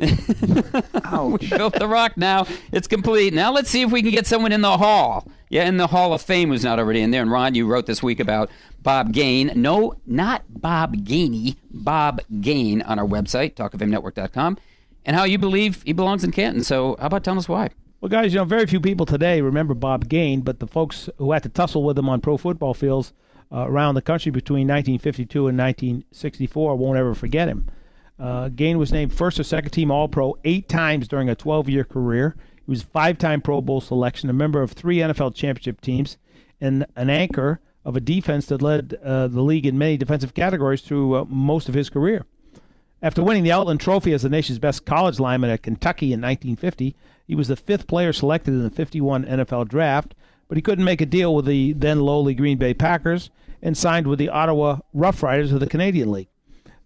[LAUGHS] we built the rock now. It's complete. Now let's see if we can get someone in the hall. Yeah, in the Hall of Fame who's not already in there. And Ron, you wrote this week about Bob Gain. No, not Bob Gainey. Bob Gain on our website, talkoffamenetwork.com, and how you believe he belongs in Canton. So how about telling us why? Well, guys, you know, very few people today remember Bob Gain, but the folks who had to tussle with him on pro football fields uh, around the country between 1952 and 1964 won't ever forget him. Uh, Gain was named first or second team All Pro eight times during a 12 year career. He was a five-time Pro Bowl selection, a member of three NFL championship teams, and an anchor of a defense that led uh, the league in many defensive categories through uh, most of his career. After winning the Outland Trophy as the nation's best college lineman at Kentucky in 1950, he was the fifth player selected in the 51 NFL draft, but he couldn't make a deal with the then lowly Green Bay Packers and signed with the Ottawa Rough Riders of the Canadian League.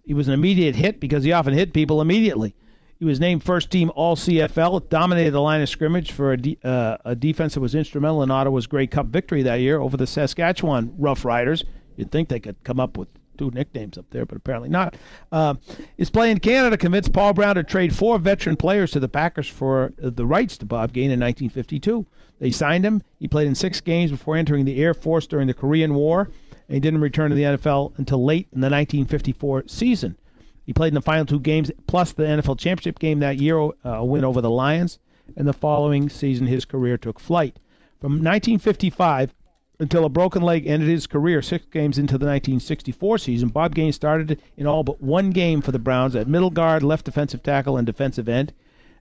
He was an immediate hit because he often hit people immediately. He was named first team All CFL, dominated the line of scrimmage for a, de- uh, a defense that was instrumental in Ottawa's Grey Cup victory that year over the Saskatchewan Rough Riders. You'd think they could come up with two nicknames up there, but apparently not. Uh, his play in Canada convinced Paul Brown to trade four veteran players to the Packers for uh, the rights to Bob Gain in 1952. They signed him. He played in six games before entering the Air Force during the Korean War, and he didn't return to the NFL until late in the 1954 season. He played in the final two games, plus the NFL championship game that year, uh, a win over the Lions. And the following season, his career took flight. From 1955 until a broken leg ended his career six games into the 1964 season, Bob Gaines started in all but one game for the Browns at middle guard, left defensive tackle, and defensive end.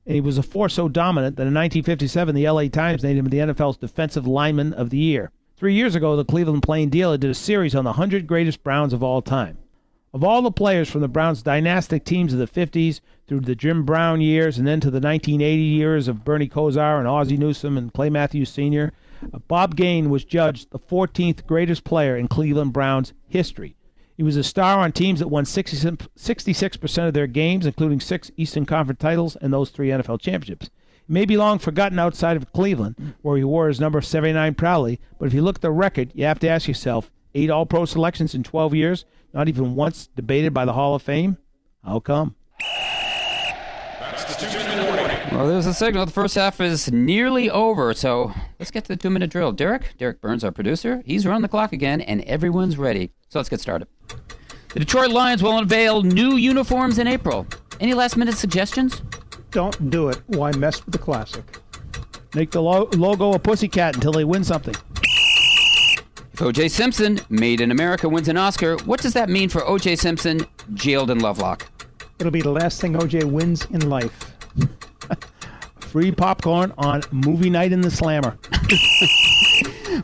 And he was a force so dominant that in 1957, the LA Times named him the NFL's Defensive Lineman of the Year. Three years ago, the Cleveland Plain Dealer did a series on the 100 greatest Browns of all time. Of all the players from the Browns' dynastic teams of the 50s through the Jim Brown years and then to the 1980 years of Bernie Kosar and Ozzie Newsome and Clay Matthews Sr., uh, Bob Gain was judged the 14th greatest player in Cleveland Browns history. He was a star on teams that won 66% of their games, including six Eastern Conference titles and those three NFL championships. He may be long forgotten outside of Cleveland, mm. where he wore his number 79 proudly, but if you look at the record, you have to ask yourself eight All Pro selections in 12 years, not even once debated by the Hall of Fame? How come? Well, there's a signal. The first half is nearly over, so let's get to the two minute drill. Derek, Derek Burns, our producer, he's run the clock again, and everyone's ready. So let's get started. The Detroit Lions will unveil new uniforms in April. Any last minute suggestions? Don't do it. Why mess with the classic? Make the lo- logo a pussycat until they win something. If O.J. Simpson, Made in America, wins an Oscar, what does that mean for O.J. Simpson, jailed in Lovelock? It'll be the last thing OJ wins in life. [LAUGHS] Free popcorn on movie night in the Slammer. [LAUGHS]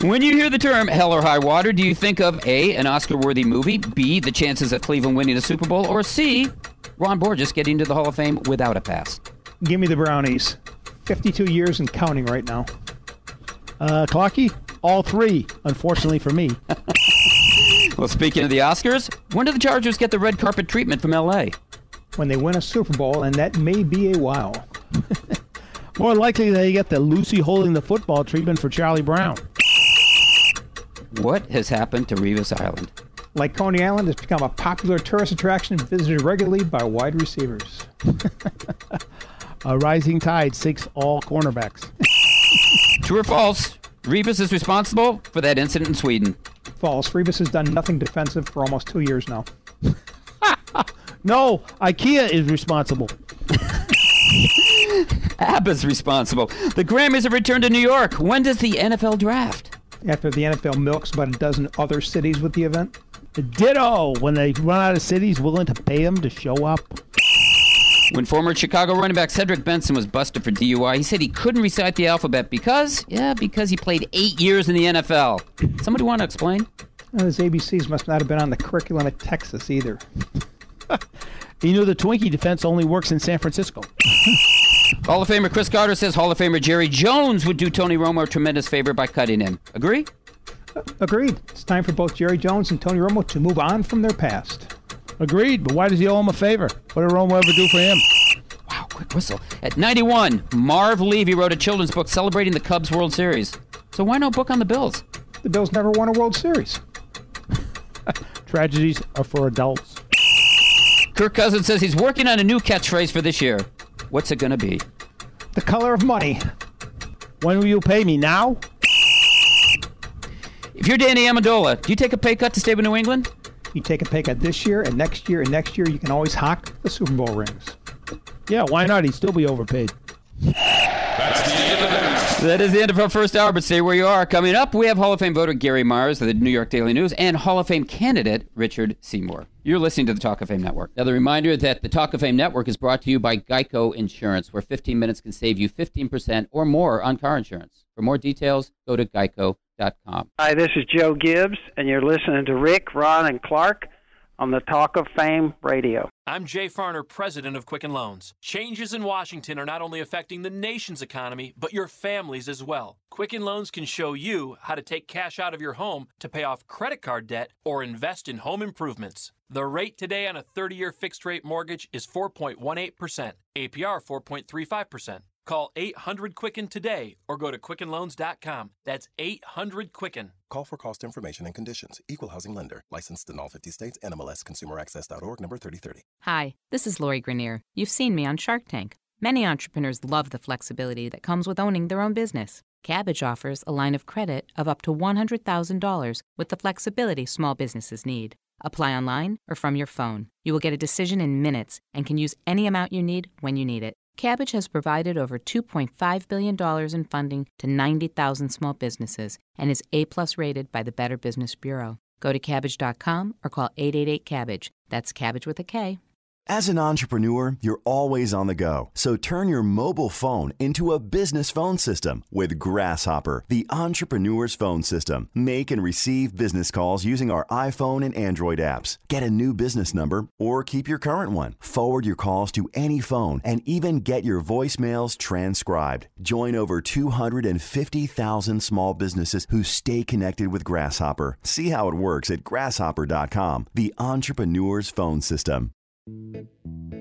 When you hear the term hell or high water, do you think of A, an Oscar worthy movie, B, the chances of Cleveland winning a Super Bowl, or C, Ron Borges getting to the Hall of Fame without a pass? Give me the brownies. 52 years and counting right now. Uh, Clocky, all three, unfortunately for me. [LAUGHS] Well, speaking of the Oscars, when do the Chargers get the red carpet treatment from L.A.? When they win a Super Bowl, and that may be a while. [LAUGHS] More likely they get the Lucy holding the football treatment for Charlie Brown. What has happened to Revis Island? Like Coney Island has become a popular tourist attraction visited regularly by wide receivers. [LAUGHS] A rising tide sinks all cornerbacks. [LAUGHS] True or false? Revis is responsible for that incident in Sweden. False. Revis has done nothing defensive for almost two years now. [LAUGHS] No, IKEA is responsible. [LAUGHS] ABBA's responsible. The Grammys have returned to New York. When does the NFL draft? After the NFL milks about a dozen other cities with the event. Ditto when they run out of cities willing to pay them to show up. When former Chicago running back Cedric Benson was busted for DUI, he said he couldn't recite the alphabet because, yeah, because he played eight years in the NFL. Somebody want to explain? Uh, well, his ABCs must not have been on the curriculum at Texas either. [LAUGHS] you know, the Twinkie defense only works in San Francisco. [LAUGHS] Hall of Famer Cris Carter says Hall of Famer Jerry Jones would do Tony Romo a tremendous favor by cutting him. Agree? Uh, agreed. It's time for both Jerry Jones and Tony Romo to move on from their past. Agreed, but why does he owe him a favor? What did Romo ever do for him? Wow, quick whistle. At 91, Marv Levy wrote a children's book celebrating the Cubs World Series. So why no book on the Bills? The Bills never won a World Series. [LAUGHS] Tragedies are for adults. Kirk Cousins says he's working on a new catchphrase for this year. What's it going to be? The color of money. When will you pay me? Now? If you're Danny Amendola, do you take a pay cut to stay with New England? You take a pay cut this year and next year and next year, you can always hock the Super Bowl rings. Yeah, why not? He'd still be overpaid. That's the end of the That is the end of our first hour, but stay where you are. Coming up, we have Hall of Fame voter Gary Myers of the New York Daily News and Hall of Fame candidate Richard Seymour. You're listening to the Talk of Fame Network. Another reminder that the Talk of Fame Network is brought to you by Geico Insurance, where 15 minutes can save you 15% or more on car insurance. For more details, go to geico.com. Hi, this is Joe Gibbs, and you're listening to Rick, Ron, and Clark on the Talk of Fame radio. I'm Jay Farner, president of Quicken Loans. Changes in Washington are not only affecting the nation's economy, but your families as well. Quicken Loans can show you how to take cash out of your home to pay off credit card debt or invest in home improvements. The rate today on a 30 year fixed rate mortgage is 4.18%, APR 4.35%. Call 800 Quicken today or go to QuickenLoans.com. That's 800 Quicken. Call for cost information and conditions. Equal housing lender. Licensed in all 50 states. NMLS ConsumerAccess.org number 3030. Hi, this is Lori Greiner. You've seen me on Shark Tank. Many entrepreneurs love the flexibility that comes with owning their own business. Kabbage offers a line of credit of up to $100,000 with the flexibility small businesses need. Apply online or from your phone. You will get a decision in minutes and can use any amount you need when you need it. Kabbage has provided over $2.5 billion in funding to 90,000 small businesses and is A-plus rated by the Better Business Bureau. Go to kabbage.com or call 888-KABBAGE. That's Kabbage with a K. As an entrepreneur, you're always on the go. So turn your mobile phone into a business phone system with Grasshopper, the entrepreneur's phone system. Make and receive business calls using our iPhone and Android apps. Get a new business number or keep your current one. Forward your calls to any phone and even get your voicemails transcribed. Join over 250,000 small businesses who stay connected with Grasshopper. See how it works at grasshopper.com, the entrepreneur's phone system.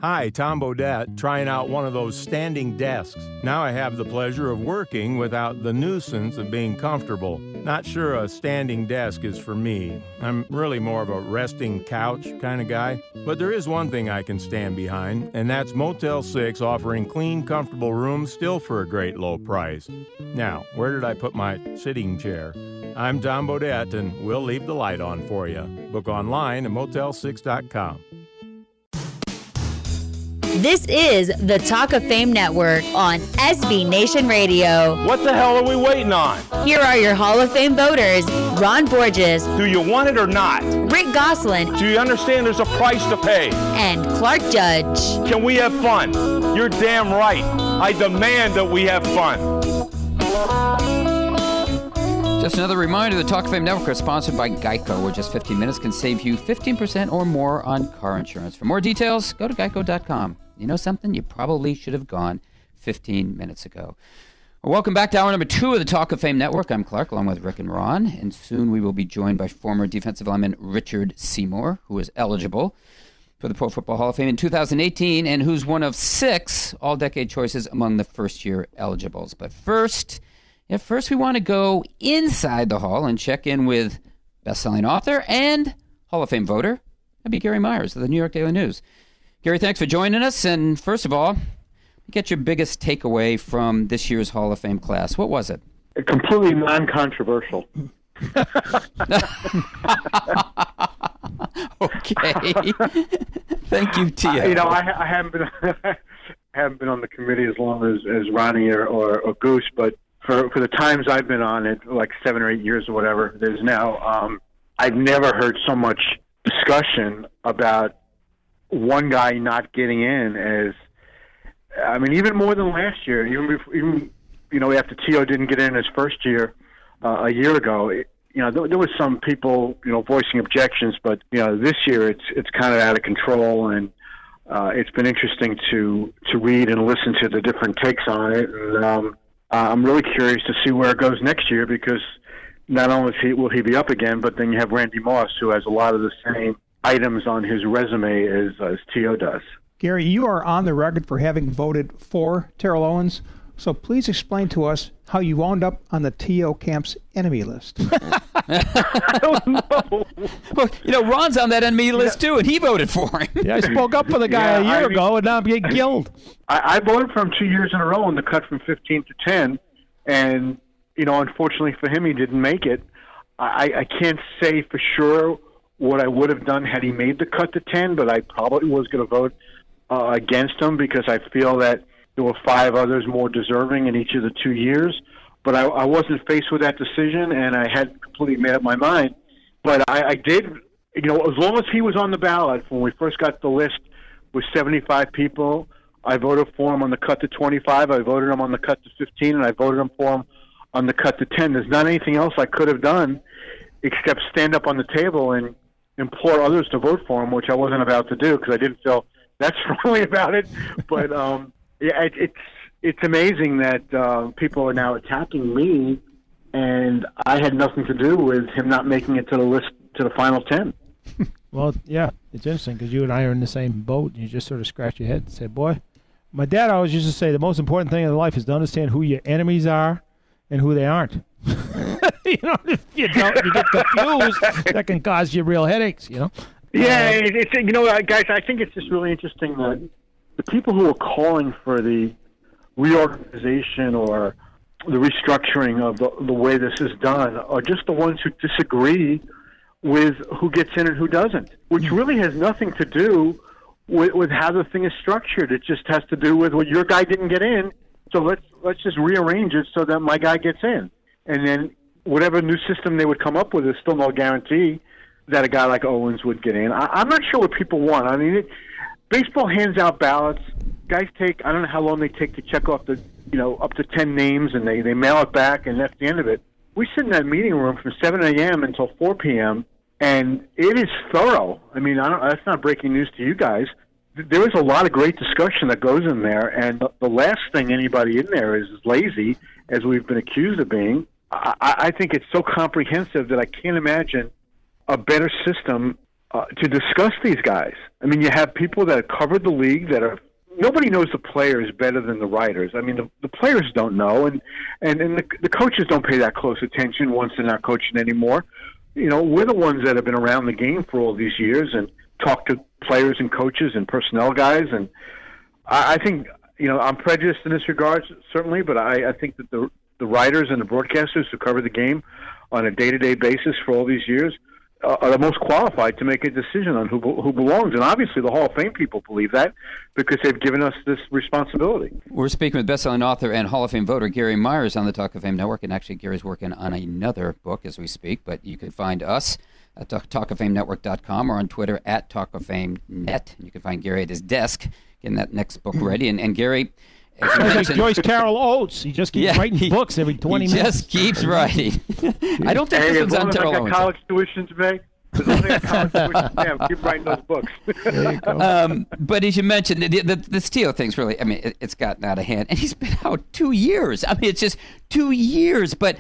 Hi, Tom Bodett, trying out one of those standing desks. Now I have the pleasure of working without the nuisance of being comfortable. Not sure a standing desk is for me. I'm really more of a resting couch kind of guy. But there is one thing I can stand behind, and that's Motel 6 offering clean, comfortable rooms still for a great low price. Now, where did I put my sitting chair? I'm Tom Bodett, and we'll leave the light on for you. Book online at motel6.com. This is the Talk of Fame Network on SB Nation Radio. What the hell are we waiting on? Here are your Hall of Fame voters Ron Borges, Do you want it or not? Rick Gosselin, Do you understand there's a price to pay? and Clark Judge. Can we have fun? You're damn right. I demand that we have fun. Just another reminder the Talk of Fame Network is sponsored by Geico, where just 15 minutes can save you 15% or more on car insurance. For more details, go to geico.com. You know something? You probably should have gone 15 minutes ago. Well, welcome back to hour number two of the Talk of Fame Network. I'm Clark, along with Rick and Ron, and soon we will be joined by former defensive lineman Richard Seymour, who is eligible for the Pro Football Hall of Fame in 2018 and who's one of six all decade choices among the first year eligibles. But first, yeah, first we want to go inside the hall and check in with best-selling author and Hall of Fame voter. That'd be Gary Myers of the New York Daily News. Gary, thanks for joining us. And first of all, get your biggest takeaway from this year's Hall of Fame class. What was it? completely non-controversial. [LAUGHS] okay. [LAUGHS] Thank you, Tia. You know, I, I haven't been [LAUGHS] haven't been on the committee as long as as Ronnie or, or, or Goose, but for for the times I've been on it, like seven or eight years or whatever, there's now. Um, I've never heard so much discussion about one guy not getting in as. I mean, even more than last year. Even before, even you know after T.O. didn't get in his first year uh, a year ago. It, you know, there, there was some people, you know, voicing objections, but you know, this year it's it's kind of out of control, and uh, it's been interesting to to read and listen to the different takes on it. And um, I'm really curious to see where it goes next year because not only will he be up again, but then you have Randy Moss, who has a lot of the same items on his resume as as T.O. does. Gary, you are on the record for having voted for Terrell Owens. So please explain to us how you wound up on the TO camp's enemy list. [LAUGHS] I don't know. Well, you know, Ron's on that enemy list too, and he voted for him. Yeah, I spoke up for the guy Yeah, a year I mean- ago, and now I'm getting killed. I, I voted for him two years in a row in the cut from 15 to 10, and you know, unfortunately for him, he didn't make it. I, I can't say for sure what I would have done had he made the cut to 10, but I probably was going to vote uh, against him because I feel that there were five others more deserving in each of the two years. but I, I wasn't faced with that decision, and I hadn't completely made up my mind. But I, I did, you know, as long as he was on the ballot when we first got the list with 75 people, I voted for him on the cut to 25. I voted him on the cut to 15, and I voted him for him on the cut to 10. There's not anything else I could have done except stand up on the table and implore others to vote for him, which I wasn't about to do because I didn't feel that strongly [LAUGHS] about it. But um, yeah, it, it's it's amazing that uh, people are now attacking me, and I had nothing to do with him not making it to the list to the final ten. [LAUGHS] Well, yeah, it's interesting because you and I are in the same boat, you just sort of scratch your head and say, "Boy, my dad always used to say the most important thing in life is to understand who your enemies are and who they aren't." [LAUGHS] you know, if you don't, you get confused, that can cause you real headaches. You know. Yeah, it, it's you know, uh, guys, I think it's just really interesting that the people who are calling for the reorganization or the restructuring of the, the way this is done are just the ones who disagree with who gets in and who doesn't, which really has nothing to do with, with how the thing is structured. It just has to do with well, your guy didn't get in, so let's let's just rearrange it so that my guy gets in, and then whatever new system they would come up with is still no guarantee that a guy like Owens would get in. I, I'm not sure what people want. I mean, it, baseball hands out ballots. Guys take I don't know how long they take to check off the you know up to ten names, and they they mail it back, and that's the end of it. We sit in that meeting room from 7 a.m. until 4 p.m. and it is thorough. I mean, I don't, that's not breaking news to you guys. There is a lot of great discussion that goes in there, and the- last thing anybody in there is lazy, as we've been accused of being. I, I I think it's so comprehensive that I can't imagine a better system uh, to discuss these guys. I mean, you have people that have covered the league that are. Nobody knows the players better than the writers. I mean, the, the players don't know, and and, and the, the coaches don't pay that close attention once they're not coaching anymore. You know, we're the ones that have been around the game for all these years and talk to players and coaches and personnel guys. And I, I think you know I'm prejudiced in this regard, certainly, but I, I think that the the writers and the broadcasters who cover the game on a day to day basis for all these years uh, are the most qualified to make a decision on who who belongs. And obviously, the Hall of Fame people believe that because they've given us this responsibility. We're speaking with best-selling author and Hall of Fame voter Gary Myers on the Talk of Fame Network, and actually Gary's working on another book as we speak. But you can find us at talkoffamenetwork.com or on Twitter at talkoffamenet. And you can find Gary at his desk getting that next book ready. And, and Gary, as you like Joyce Carol Oates. He just keeps Yeah, writing he- books every 20 he minutes. just keeps writing. I don't think hey, this as one's on I Terrell got Owens. college tuition to pay, as long as college tuition to keep writing those books. um, but as you mentioned, the, the, the Steele thing's really, I mean, it, it's gotten out of hand. And he's been out two years. I mean, it's just two years. But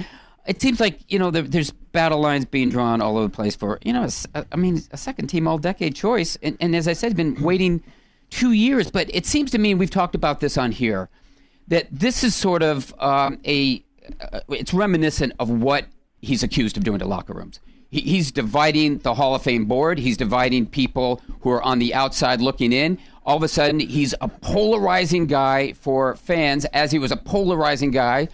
it seems like, you know, there, there's battle lines being drawn all over the place for, you know, a I mean, a second team all decade choice. And, and as I said, been waiting two years. But it seems to me, we've talked about this on here, that this is sort of um, a, uh, it's reminiscent of what he's accused of doing to locker rooms. He, he's dividing the Hall of Fame board. He's dividing people who are on the outside looking in. All of a sudden, he's a polarizing guy for fans, as he was a polarizing guy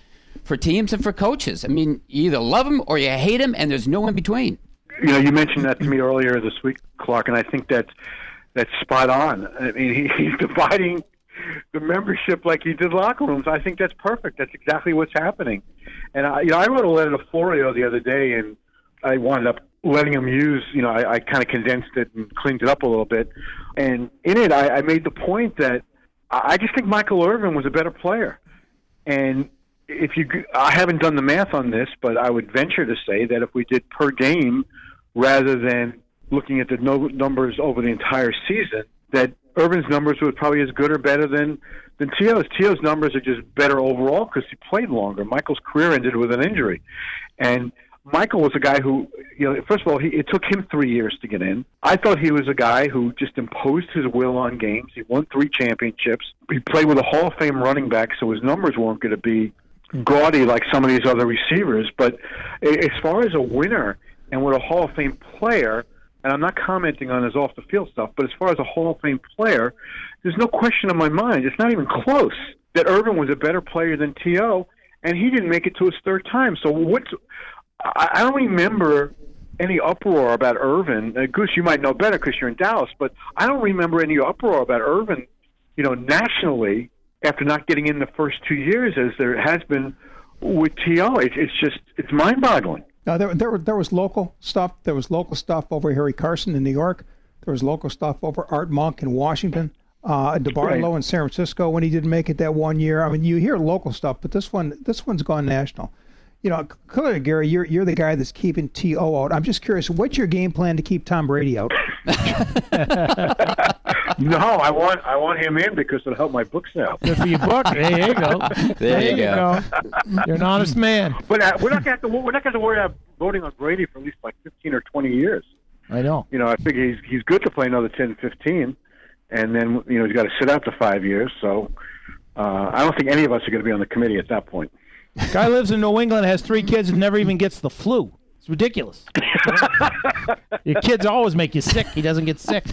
for teams and for coaches. I mean, you either love him or you hate him, and there's no in between. You know, you mentioned that to me earlier this week, Clark, and I think that's that's spot on. I mean, he, [LAUGHS] he's dividing the membership like he did locker rooms. I think that's perfect. That's exactly what's happening. And I, you know, I wrote a letter to Florio the other day, and I wound up letting him use. You know, I, I kind of condensed it and cleaned it up a little bit. And in it, I, I made the point that I I just think Michael Irvin was a better player. And if you, I haven't done the math on this, but I would venture to say that if we did per game rather than looking at the no, numbers over the entire season, that Irvin's numbers were probably as good or better than than T.O.'s. T.O.'s numbers are just better overall because he played longer. Michael's career ended with an injury, and Michael was a guy who, you know, first of all, he, it took him three years to get in. I thought he was a guy who just imposed his will on games. He won three championships. He played with a Hall of Fame running back, so his numbers weren't going to be gaudy like some of these other receivers. But as far as a winner and with a Hall of Fame player, and I'm not commenting on his off the field stuff, but as far as a Hall of Fame player, there's no question in my mind. It's not even close that Irvin was a better player than T.O., and he didn't make it to his third time. So what's I I don't remember any uproar about Irvin. Uh, Goose, you might know better because you're in Dallas, but I don't remember any uproar about Irvin, you know, nationally after not getting in the first two years, as there has been with T.O. It's it's just it's mind-boggling. Now there, there, there was local stuff. There was local stuff over Harry Carson in New York. There was local stuff over Art Monk in Washington. Uh, DeBartolo Right. in San Francisco when he didn't make it that one year. I mean, you hear local stuff, but this one, this one's gone national. You know, clearly, Gary, you're you're the guy that's keeping T.O. out. I'm just curious, what's your game plan to keep Tom Brady out? [LAUGHS] [LAUGHS] No, I want I want him in because it'll help my book sell. Good for your book. There you go. There you go. You're an honest man. But uh, we're not going to we're not going to worry about voting on Brady for at least like 15 or 20 years. I know. You know, I think he's he's good to play another 10, 15, and then you know he's got to sit out to five years. So uh, I don't think any of us are going to be on the committee at that point. Guy lives in New England, has three kids, and never even gets the flu. It's ridiculous. [LAUGHS] Your kids always make you sick. He doesn't get sick.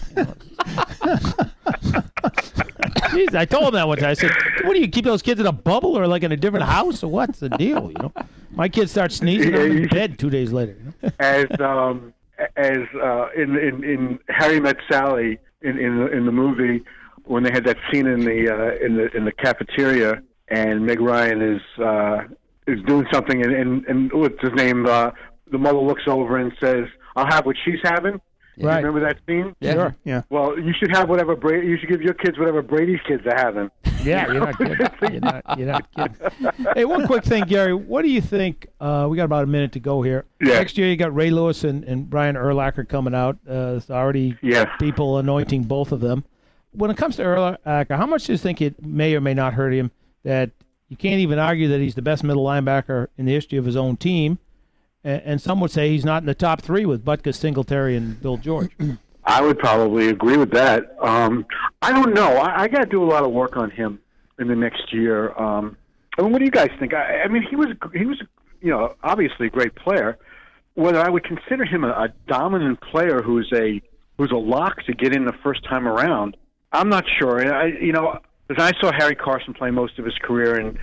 Jeez, I told him that one time. I said, "What do you keep those kids in a bubble or like in a different house or what's the deal?" You know, my kids start sneezing. I'm in bed two days later. You know? as um, as uh, in, in in Harry Met Sally in in the, in the movie when they had that scene in the uh, in the in the cafeteria and Meg Ryan is uh, is doing something and and, and what's his name uh, the mother looks over and says I'll have what she's having. You Right. Remember that scene? Yeah. Sure. Yeah. Well, you should have whatever Brady. You should give your kids whatever Brady's kids are having. [LAUGHS] Yeah, you're not kidding. You're not, you're not kidding. Hey, one quick thing, Gary. What do you think? Uh, we got about a minute to go here. Yeah. Next year, you got Ray Lewis and, and Brian Urlacher coming out. Uh, there's already Yeah. people anointing both of them. When it comes to Erlacher, how much do you think it may or may not hurt him that you can't even argue that he's the best middle linebacker in the history of his own team? And, and some would say he's not in the top three with Butkus, Singletary, and Bill George. [CLEARS THROAT] I would probably agree with that. Um, I don't know. I, I got to do a lot of work on him in the next year. Um, I mean, what do you guys think? I, I mean, he was he was you know obviously a great player. Whether I would consider him a, a dominant player who's a who's a lock to get in the first time around, I'm not sure. I you know, I saw Harry Carson play most of his career, and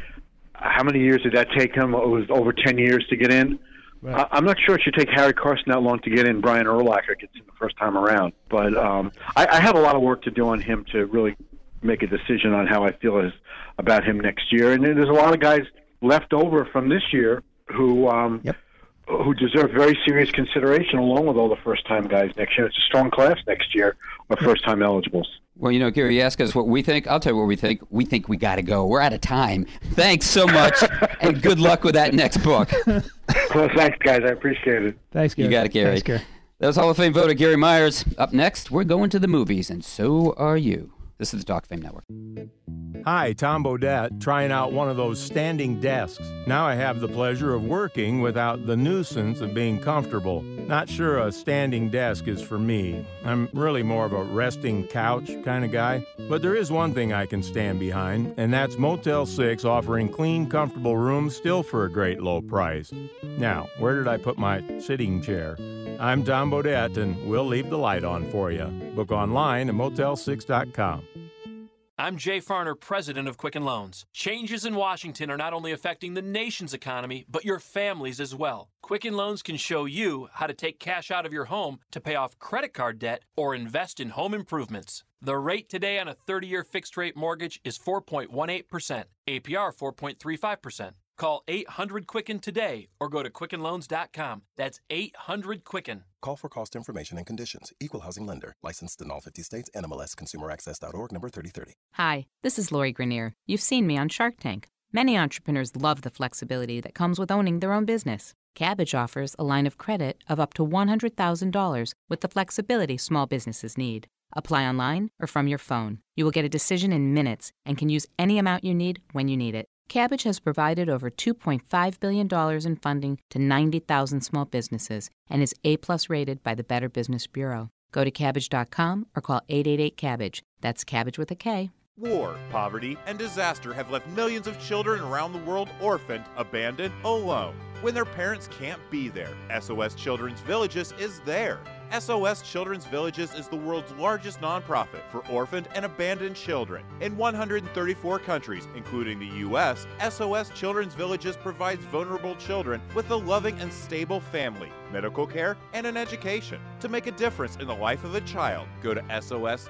how many years did that take him? It was over ten years to get in. I, I'm not sure it should take Harry Carson that long to get in. Brian Urlacher gets in the first time around, but um, I, I have a lot of work to do on him to really make a decision on how I feel is about him next year. And there's a lot of guys left over from this year who um, who deserve very serious consideration, along with all the first time guys next year. It's a strong class next year of first time eligibles. Well, you know, Gary, you ask us what we think. I'll tell you what we think. We think we got to go. We're out of time. Thanks so much, [LAUGHS] and good luck with that next book. [LAUGHS] Well, thanks, guys. I appreciate it. Thanks, Gary. You got it, Gary. Thanks, Gary. That was Hall of Fame voter Gary Myers. Up next, we're going to the movies, and so are you. This is the Talk Fame Network. Hi, Tom Bodett, trying out one of those standing desks. Now I have the pleasure of working without the nuisance of being comfortable. Not sure a standing desk is for me. I'm really more of a resting couch kind of guy. But there is one thing I can stand behind, and that's Motel 6 offering clean, comfortable rooms still for a great low price. Now, where did I put my sitting chair? I'm Tom Bodett, and we'll leave the light on for you. Book online at motel6.com. I'm Jay Farner, president of Quicken Loans. Changes in Washington are not only affecting the nation's economy, but your families as well. Quicken Loans can show you how to take cash out of your home to pay off credit card debt or invest in home improvements. The rate today on a 30 year fixed rate mortgage is 4.18%, APR 4.35%. Call 800 Quicken today or go to QuickenLoans.com. That's 800 Quicken. Call for cost information and conditions. Equal housing lender. Licensed in all 50 states. NMLS ConsumerAccess.org number 3030. Hi, this is Lori Greiner. You've seen me on Shark Tank. Many entrepreneurs love the flexibility that comes with owning their own business. Kabbage offers a line of credit of up to $100,000 with the flexibility small businesses need. Apply online or from your phone. You will get a decision in minutes and can use any amount you need when you need it. Kabbage has provided over $2.5 billion in funding to 90,000 small businesses and is A-plus rated by the Better Business Bureau. Go to kabbage.com or call 888-KABBAGE. That's Kabbage with a K. War, poverty, and disaster have left millions of children around the world orphaned, abandoned, alone. When their parents can't be there, SOS Children's Villages is there. SOS Children's Villages is the world's largest nonprofit for orphaned and abandoned children. In 134 countries, including the U.S., SOS Children's Villages provides vulnerable children with a loving and stable family, medical care, and an education. To make a difference in the life of a child, go to sos-usa.org.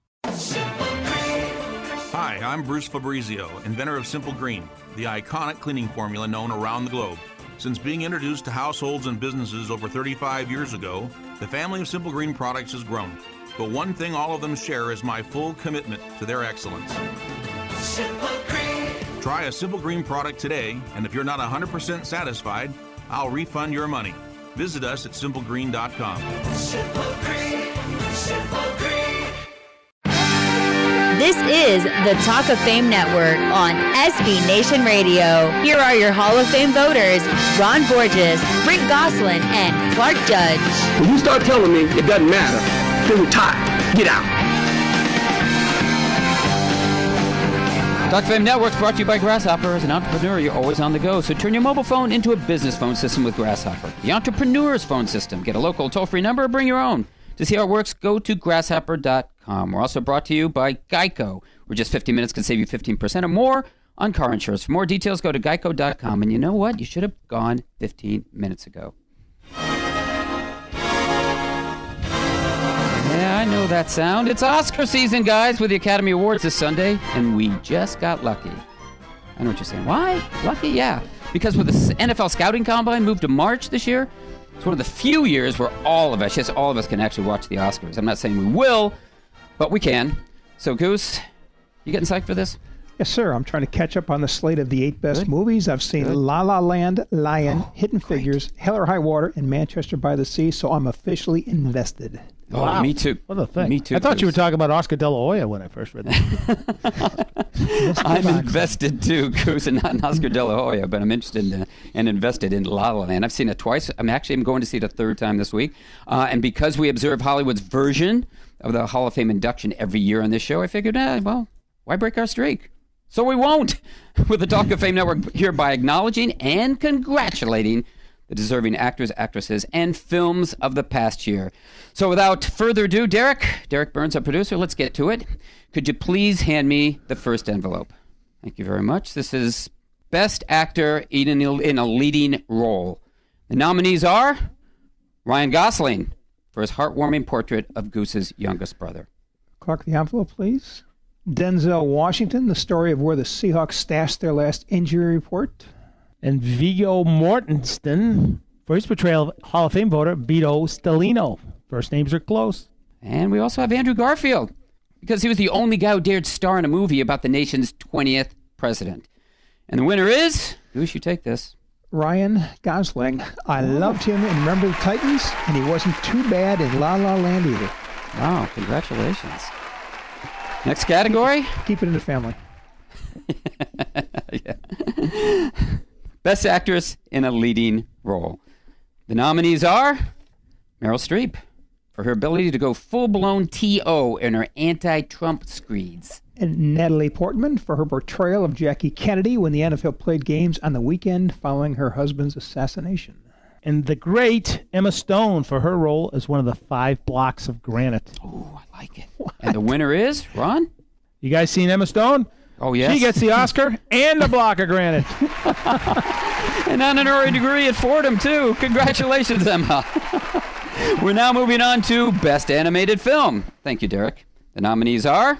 Hi, I'm Bruce Fabrizio, inventor of Simple Green, the iconic cleaning formula known around the globe. Since being introduced to households and businesses over 35 years ago, the family of Simple Green products has grown. But one thing all of them share is my full commitment to their excellence. Simple Green. Try a Simple Green product today, and if you're not 100% satisfied, I'll refund your money. Visit us at simplegreen.com. Simple Green. This is the Talk of Fame Network on SB Nation Radio. Here are your Hall of Fame voters Ron Borges, Rick Gosselin, and Clark Judge. When you start telling me it doesn't matter, then retire. Get out. Talk of Fame Networks brought to you by Grasshopper. As an entrepreneur, you're always on the go. So turn your mobile phone into a business phone system with Grasshopper. The entrepreneur's phone system. Get a local toll free number or bring your own. To see how it works, go to grasshopper.com. We're also brought to you by Geico, where just 15 minutes can save you 15% or more on car insurance. For more details, go to geico.com. And you know what? You should have gone 15 minutes ago. Yeah, I know that sound. It's Oscar season, guys, with the Academy Awards this Sunday, and we just got lucky. I know what you're saying. Why? Lucky? Yeah. Because with the NFL scouting combine moved to March this year, it's one of the few years where all of us, yes, all of us can actually watch the Oscars. I'm not saying we will, but we can. So, Goose, you getting psyched for this? Yes, sir. I'm trying to catch up on the slate of the eight best movies. I've seen La La Land, Lion, Hidden Figures, Hell or High Water, and Manchester by the Sea, so I'm officially invested. Oh, me too. What a thing. Me too. I thought you were talking about Oscar De La Hoya when I first read that. [LAUGHS] I'm invested too, Goose, and not in Oscar De La Hoya, but I'm interested in, uh, and invested in La La Land. I've seen it twice. I'm actually I'm going to see it a third time this week. Uh, and because we observe Hollywood's version of the Hall of Fame induction every year on this show, I figured, eh, well, why break our streak? So we won't. [LAUGHS] With the Talk of Fame Network hereby acknowledging and congratulating the deserving actors, actresses, and films of the past year. So without further ado, Derek, Derek Burns, our producer, let's get to it. Could you please hand me the first envelope? Thank you very much. This is Best Actor in a, in a Leading Role. The nominees are Ryan Gosling for his heartwarming portrait of Goose's youngest brother. Clark, the envelope, please. Denzel Washington, the story of where the Seahawks stashed their last injury report. and Viggo Mortensen for his portrayal of Hall of Fame voter Vito Stellino. First names are close. And we also have Andrew Garfield because he was the only guy who dared star in a movie about the nation's 20th president. And the winner is, who should take this. Ryan Gosling. I loved him in Remember the Titans, and he wasn't too bad in La La Land either. Wow, congratulations. Next category. Keep it in the family. [LAUGHS] yeah. Best actress in a leading role. The nominees are Meryl Streep for her ability to go full blown TO in her anti Trump screeds. And Natalie Portman for her portrayal of Jackie Kennedy when the NFL played games on the weekend following her husband's assassination. And the great Emma Stone for her role as one of the five blocks of granite. Oh, I like it. And the winner is Ron? You guys seen Emma Stone? Oh, yes. She gets the Oscar and the block of granite. [LAUGHS] and An honorary degree at Fordham, too. Congratulations, Emma. [LAUGHS] We're now moving on to Best Animated Film. Thank you, Derek. The nominees are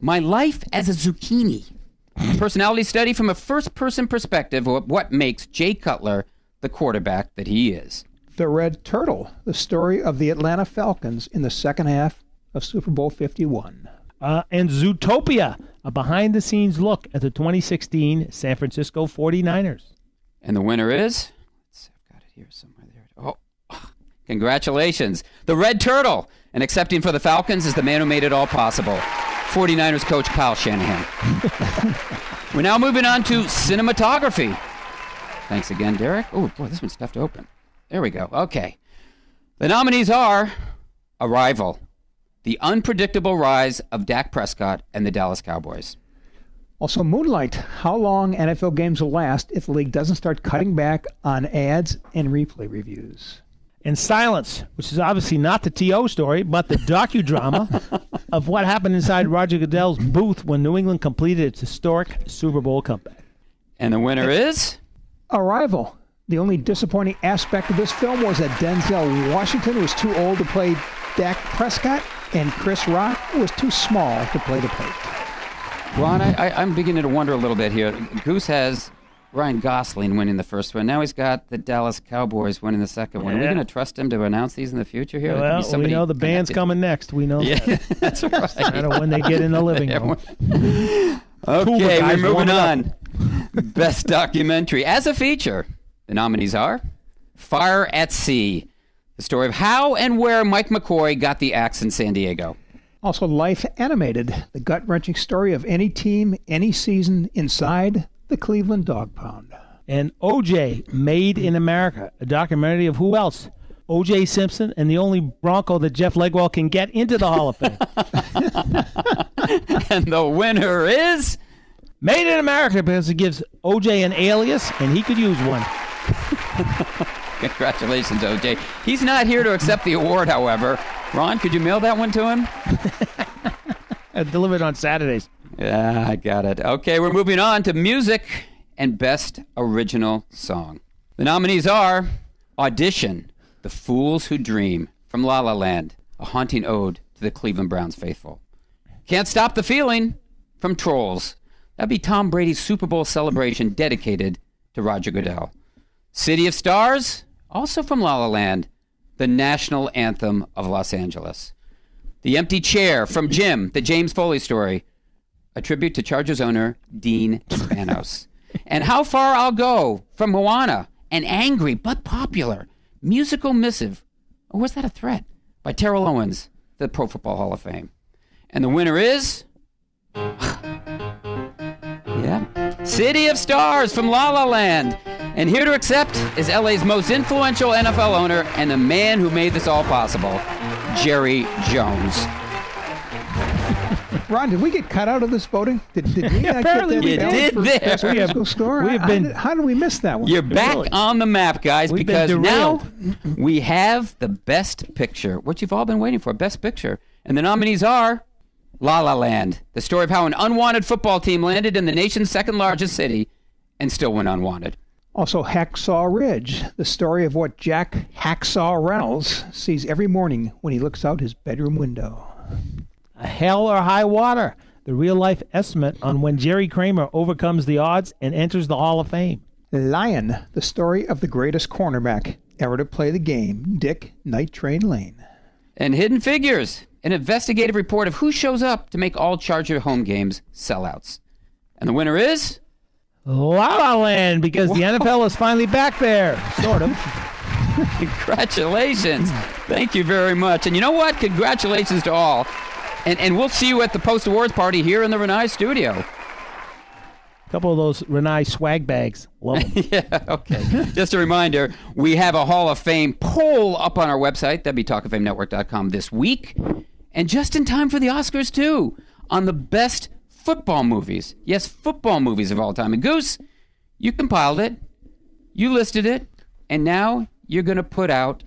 My Life as a Zucchini, a personality study from a first person perspective of what makes Jay Cutler the quarterback that he is. The Red Turtle, the story of the Atlanta Falcons in the second half of Super Bowl 51. Uh, and Zootopia, a behind the scenes look at the 2016 San Francisco 49ers. And the winner is? Let's see, I've got it here somewhere. There. Oh, [LAUGHS] congratulations. The Red Turtle. And accepting for the Falcons is the man who made it all possible 49ers coach Kyle Shanahan. [LAUGHS] We're now moving on to cinematography. Thanks again, Derek. Oh, boy, this one's tough to open. There we go. Okay. The nominees are Arrival, The Unpredictable Rise of Dak Prescott and the Dallas Cowboys. Also, Moonlight. How long NFL games will last if the league doesn't start cutting back on ads and replay reviews. And Silence, which is obviously not the T.O. story, but the docudrama [LAUGHS] of what happened inside Roger Goodell's booth when New England completed its historic Super Bowl comeback. And the winner is? Arrival. The only disappointing aspect of this film was that Denzel Washington was too old to play Dak Prescott, and Chris Rock was too small to play the part. Ron, I, I, I'm beginning to wonder a little bit here. Goose has Ryan Gosling winning the first one. Now he's got the Dallas Cowboys winning the second one. Are we going to trust him to announce these in the future here? There Well, we know the band's connected. coming next. We know Yeah, that. [LAUGHS] that's right. I don't know when they get in the [LAUGHS] living room. Okay, Cool, we're moving warm it up. on. Best documentary as a feature. The nominees are Fire at Sea, the story of how and where Mike McCoy got the axe in San Diego. Also, Life Animated, the gut wrenching story of any team, any season inside the Cleveland Dog Pound. And OJ, Made in America, a documentary of who else? OJ Simpson and the only Bronco that Jeff Legwold can get into the Hall of Fame. [LAUGHS] and the winner is Made in America because it gives OJ an alias and he could use one. [LAUGHS] Congratulations, OJ. He's not here to accept the award, however. Ron, could you mail that one to him? I [LAUGHS] uh, deliver it on Saturdays. Yeah, I got it. Okay, we're moving on to music and best original song. The nominees are Audition, The Fools Who Dream from La La Land, a haunting ode to the Cleveland Browns faithful. Can't Stop the Feeling from Trolls. That'd be Tom Brady's Super Bowl celebration dedicated to Roger Goodell. City of Stars, also from La La Land, the national anthem of Los Angeles. The Empty Chair from Jim, the James Foley story, a tribute to Chargers owner Dean Spanos. [LAUGHS] and How Far I'll Go from Moana, an angry but popular musical missive. Or was that a threat? By Terrell Owens, the Pro Football Hall of Fame. And the winner is. [SIGHS] yeah. City of Stars from La La Land. And here to accept is LA's most influential NFL owner and the man who made this all possible, Jerry Jones. [LAUGHS] Ron, did we get cut out of this voting? Did, did we [LAUGHS] not Apparently get we that did ballot for there. best We have- musical score? we have How been- did- how did we miss that one? You're back Really? on the map, guys, We've because now [LAUGHS] we have the best picture, what you've all been waiting for, best picture. And the nominees are La La Land, the story of how an unwanted football team landed in the nation's second largest city and still went unwanted. Also, Hacksaw Ridge, the story of what Jack Hacksaw Reynolds sees every morning when he looks out his bedroom window. A hell or high water, the real life estimate on when Jerry Kramer overcomes the odds and enters the Hall of Fame. Lion, the story of the greatest cornerback ever to play the game, Dick Night Train Lane. And Hidden Figures, an investigative report of who shows up to make all Charger home games sellouts. And the winner is. La La Land, because the NFL is finally back there, sort of. [LAUGHS] Congratulations. Thank you very much. And you know what? Congratulations to all. And, and we'll see you at the post awards party here in the Renai studio. A couple of those Renai swag bags. Love 'em. [LAUGHS] yeah, okay. Just a reminder, we have a Hall of Fame poll up on our website, That'd be wtalkoffamenetwork.com this week. And just in time for the Oscars, too, on the best football movies. Yes, football movies of all time. And Goose, you compiled it, you listed it, and now you're going to put out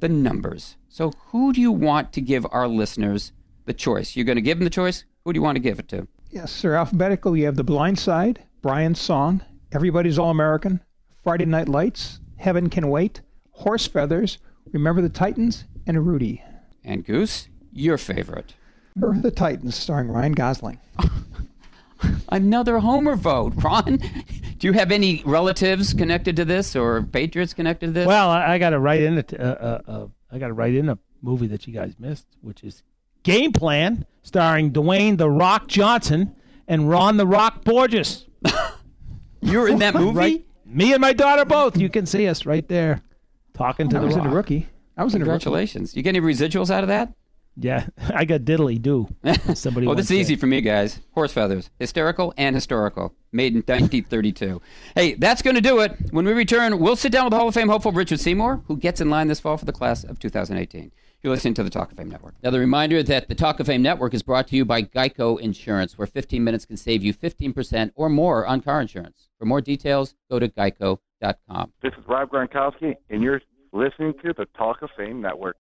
the numbers. So who do you want to give our listeners the choice? You're going to give them the choice? Who do you want to give it to? Yes, sir. Alphabetical, you have The Blind Side, Brian's Song, Everybody's All American, Friday Night Lights, Heaven Can Wait, Horse Feathers, Remember the Titans, and Rudy. And Goose, your favorite. Or The Titans, starring Ryan Gosling. [LAUGHS] Another Homer vote. Ron, do you have any relatives connected to this or patriots connected to this? Well, I, I got to write in. A, uh, uh, uh, I got to write in a movie that you guys missed, which is Game Plan, starring Dwayne the Rock Johnson and Ron the Rock Borges. [LAUGHS] You're in that movie? Right? Me and my daughter both. You can see us right there, talking to I the was in Rock. a rookie. I was in a rookie. Congratulations. You get any residuals out of that? Yeah, [LAUGHS] I got diddly do. [LAUGHS] Somebody. well, once this is easy for me, guys. Horse feathers. Hysterical and historical. Made in [LAUGHS] 1932. hey, that's going to do it. When we return, we'll sit down with Hall of Fame hopeful Richard Seymour, who gets in line this fall for the class of 2018. You're listening to the Talk of Fame Network. Another reminder that the Talk of Fame Network is brought to you by Geico Insurance, where 15 minutes can save you 15% or more on car insurance. For more details, go to geico.com. This is Rob Gronkowski, and you're listening to the Talk of Fame Network.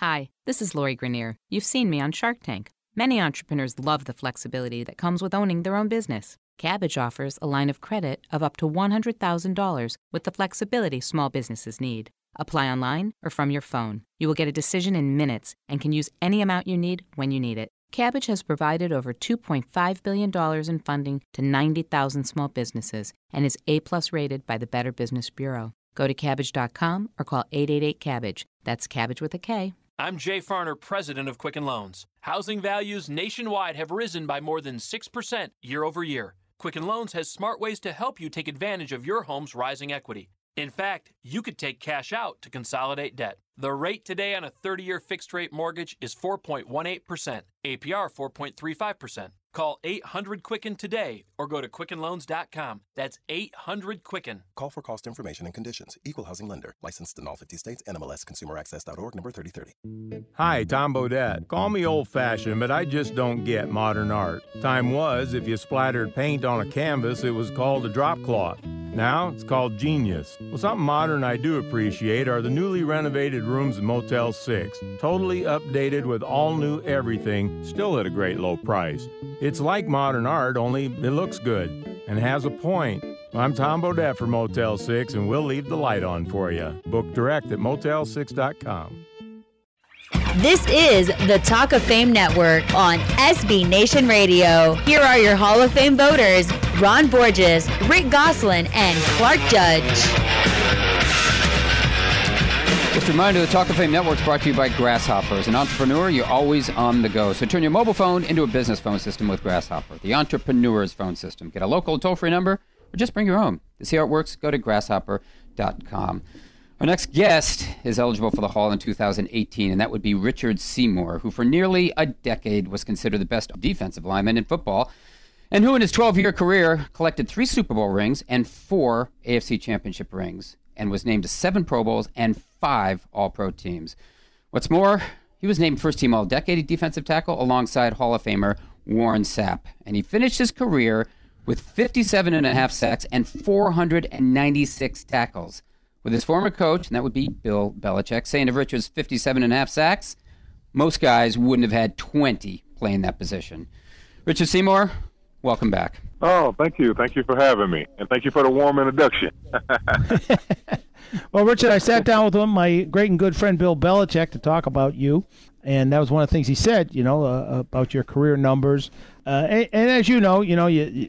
Hi, this is Lori Greiner. You've seen me on Shark Tank. Many entrepreneurs love the flexibility that comes with owning their own business. Kabbage offers a line of credit of up to $100,000 with the flexibility small businesses need. Apply online or from your phone. You will get a decision in minutes and can use any amount you need when you need it. Kabbage has provided over $2.5 billion in funding to 90,000 small businesses and is A-plus rated by the Better Business Bureau. Go to kabbage.com or call 888-KABBAGE. That's Kabbage with a K. I'm Jay Farner, president of Quicken Loans. Housing values nationwide have risen by more than 6% year over year. Quicken Loans has smart ways to help you take advantage of your home's rising equity. In fact, you could take cash out to consolidate debt. The rate today on a 30 year fixed rate mortgage is 4.18%, APR 4.35%. Call 800 Quicken today or go to QuickenLoans.com. That's 800 Quicken. Call for cost information and conditions. Equal housing lender. Licensed in all 50 states. NMLS ConsumerAccess.org number 3030. Hi, Tom Bodett. Call me old fashioned, but I just don't get modern art. Time was, if you splattered paint on a canvas, it was called a drop cloth. Now it's called genius. Well, something modern I do appreciate are the newly renovated rooms in Motel 6. Totally updated with all new everything, still at a great low price. It's like modern art, only it looks good and has a point. I'm Tom Bodett for Motel 6, and we'll leave the light on for you. Book direct at motel6.com. This is the Talk of Fame Network on SB Nation Radio. Here are your Hall of Fame voters Ron Borges, Rick Gosselin, and Clark Judge. Just a reminder, the Talk of Fame Network is brought to you by Grasshopper. As an entrepreneur, you're always on the go. So turn your mobile phone into a business phone system with Grasshopper, the entrepreneur's phone system. Get a local toll-free number or just bring your own. To see how it works, go to grasshopper.com. Our next guest is eligible for the Hall in 2018, and that would be Richard Seymour, who for nearly a decade was considered the best defensive lineman in football, and who in his 12 year career collected three Super Bowl rings and four AFC Championship rings, and was named to seven Pro Bowls and five All Pro teams. What's more, he was named first team All Decade defensive tackle alongside Hall of Famer Warren Sapp, and he finished his career with 57 and a half sacks and 496 tackles. With his former coach, and that would be Bill Belichick, saying of Richard's 57 and a half sacks, most guys wouldn't have had 20 playing that position. Richard Seymour, welcome back. Oh, thank you. Thank you for having me. And thank you for the warm introduction. [LAUGHS] Well, Richard, I sat down with him, my great and good friend Bill Belichick, to talk about you, and that was one of the things he said. You know, uh, about your career numbers, uh, and, and as you know, you know, you, you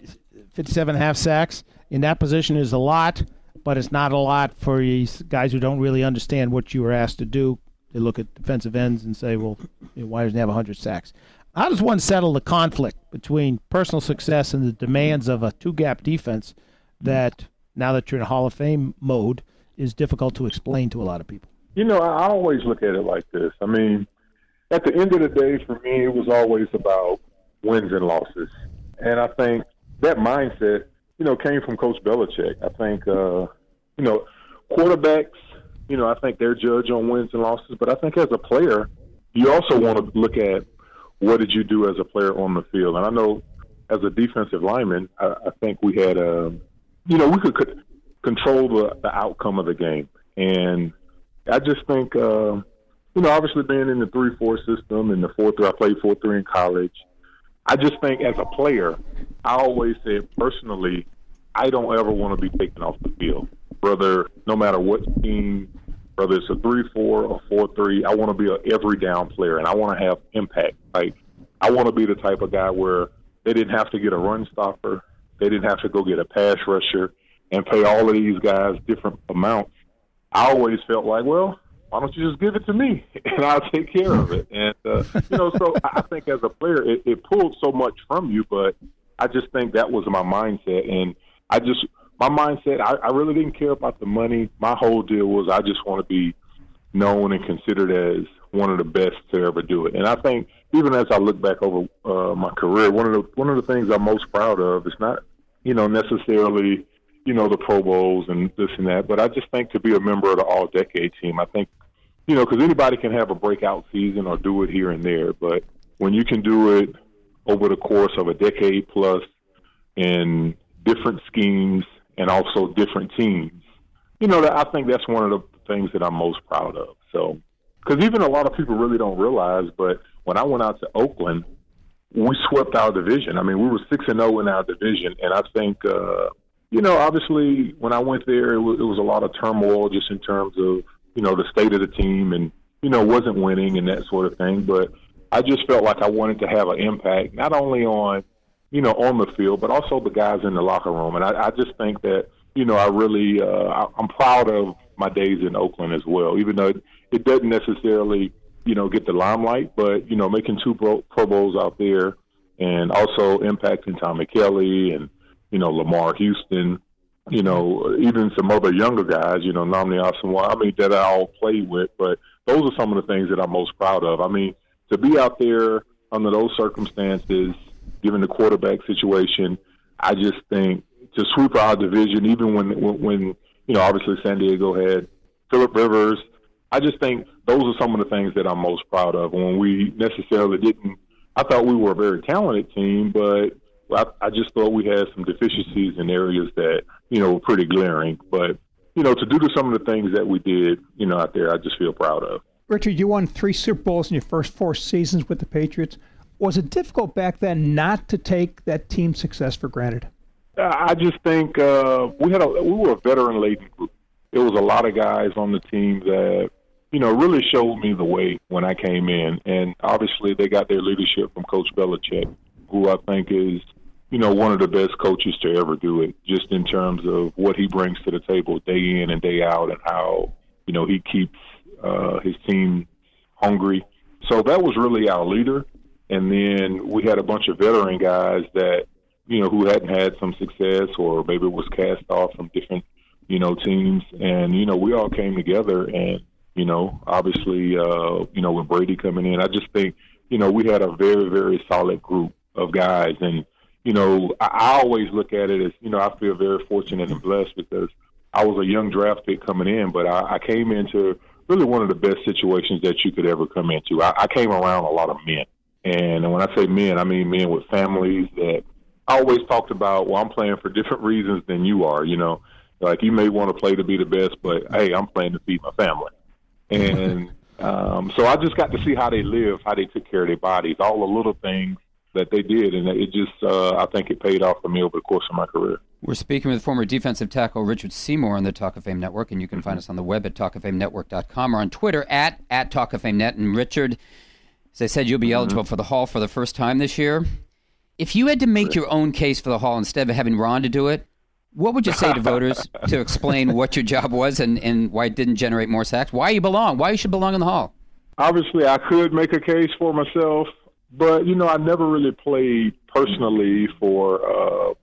57 and a half sacks in that position is a lot, but it's not a lot for these guys who don't really understand what you were asked to do. They look at defensive ends and say, "Well, you know, why doesn't he have 100 sacks?" How does one settle the conflict between personal success and the demands of a two-gap defense that, now that you're in Hall of Fame mode, is difficult to explain to a lot of people? You know, I always look at it like this. I mean, at the end of the day, for me, it was always about wins and losses. And I think that mindset, you know, came from Coach Belichick. I think, uh, you know, quarterbacks, you know, I think they're judged on wins and losses. But I think as a player, you also want to look at what did you do as a player on the field. And I know as a defensive lineman, I, I think we had, um, you know, we could control the, the outcome of the game. And I just think, uh, you know, obviously being in the three four system and the four three, I played four three in college. I just think as a player, I always said personally, I don't ever want to be taken off the field. Whether no matter what team, whether it's a three four or four three, I want to be an every down player and I want to have impact. Like I want to be the type of guy where they didn't have to get a run stopper, they didn't have to go get a pass rusher and pay all of these guys different amounts. I always felt like, well, why don't you just give it to me [LAUGHS] and I'll take care of it? And uh, you know, so I think as a player, it, it pulled so much from you, but I just think that was my mindset, and I just my mindset. I, I really didn't care about the money. My whole deal was I just want to be known and considered as one of the best to ever do it. And I think even as I look back over uh, my career, one of the one of the things I'm most proud of is not you know necessarily you know the Pro Bowls and this and that, but I just think to be a member of the All Decade team, I think you know because anybody can have a breakout season or do it here and there, but when you can do it over the course of a decade plus in different schemes and also different teams, you know, I think that's one of the things that I'm most proud of. So, because even a lot of people really don't realize, but when I went out to Oakland, we swept our division. I mean, we were six and zero in our division, and I think, uh, you know, obviously when I went there, it was, it was a lot of turmoil just in terms of you know the state of the team and you know wasn't winning and that sort of thing. But I just felt like I wanted to have an impact not only on you know on the field, but also the guys in the locker room. And I, I just think that you know I really uh, I'm proud of my days in Oakland as well, even though it, it doesn't necessarily you know get the limelight, but you know making two Pro, Pro Bowls out there and also impacting Tommy Kelly and you know Lamar Houston. You know, even some other younger guys, you know, Nnamdi Asomugha, I mean, that I all played with, but those are some of the things that I'm most proud of. I mean, to be out there under those circumstances, given the quarterback situation, I just think to sweep our division, even when when, when you know obviously San Diego had Philip Rivers, I just think those are some of the things that I'm most proud of. When we necessarily didn't, I thought we were a very talented team, but I, I just thought we had some deficiencies in areas that you know were pretty glaring. But you know, to do the, some of the things that we did, you know, out there, I just feel proud of. Richard, you won three Super Bowls in your first four seasons with the Patriots. Was it difficult back then not to take that team success for granted? I just think uh, we had a we were a veteran laden group. There was a lot of guys on the team that you know really showed me the way when I came in, and obviously they got their leadership from Coach Belichick, who I think is you know one of the best coaches to ever do it, just in terms of what he brings to the table day in and day out, and how you know he keeps uh, his team hungry. So that was really our leader. And then we had a bunch of veteran guys that, you know, who hadn't had some success or maybe was cast off from different, you know, teams. And, you know, we all came together and, you know, obviously, uh, you know, with Brady coming in, I just think, you know, we had a very, very solid group of guys. And, you know, I, I always look at it as, you know, I feel very fortunate and blessed because I was a young draft pick coming in, but I, I came into really one of the best situations that you could ever come into. I, I came around a lot of men. And when I say men, I mean men with families that I always talked about, well, I'm playing for different reasons than you are, you know. Like you may want to play to be the best, but hey, I'm playing to feed my family. And [LAUGHS] um, so I just got to see how they live, how they took care of their bodies, all the little things that they did, and it just uh, I think it paid off for me over the course of my career. We're speaking with former defensive tackle Richard Seymour on the Talk of Fame Network, and you can find us on the web at talkoffamenetwork.com or on Twitter at, at Talk of Fame Net. And Richard, as I said, you'll be eligible for the Hall for the first time this year. If you had to make your own case for the Hall instead of having Ron to do it, what would you say to voters to [LAUGHS] explain what your job was and, and why it didn't generate more sacks? Why you belong? Why you should belong in the Hall? Obviously, I could make a case for myself, but you know, I never really played personally for. Uh,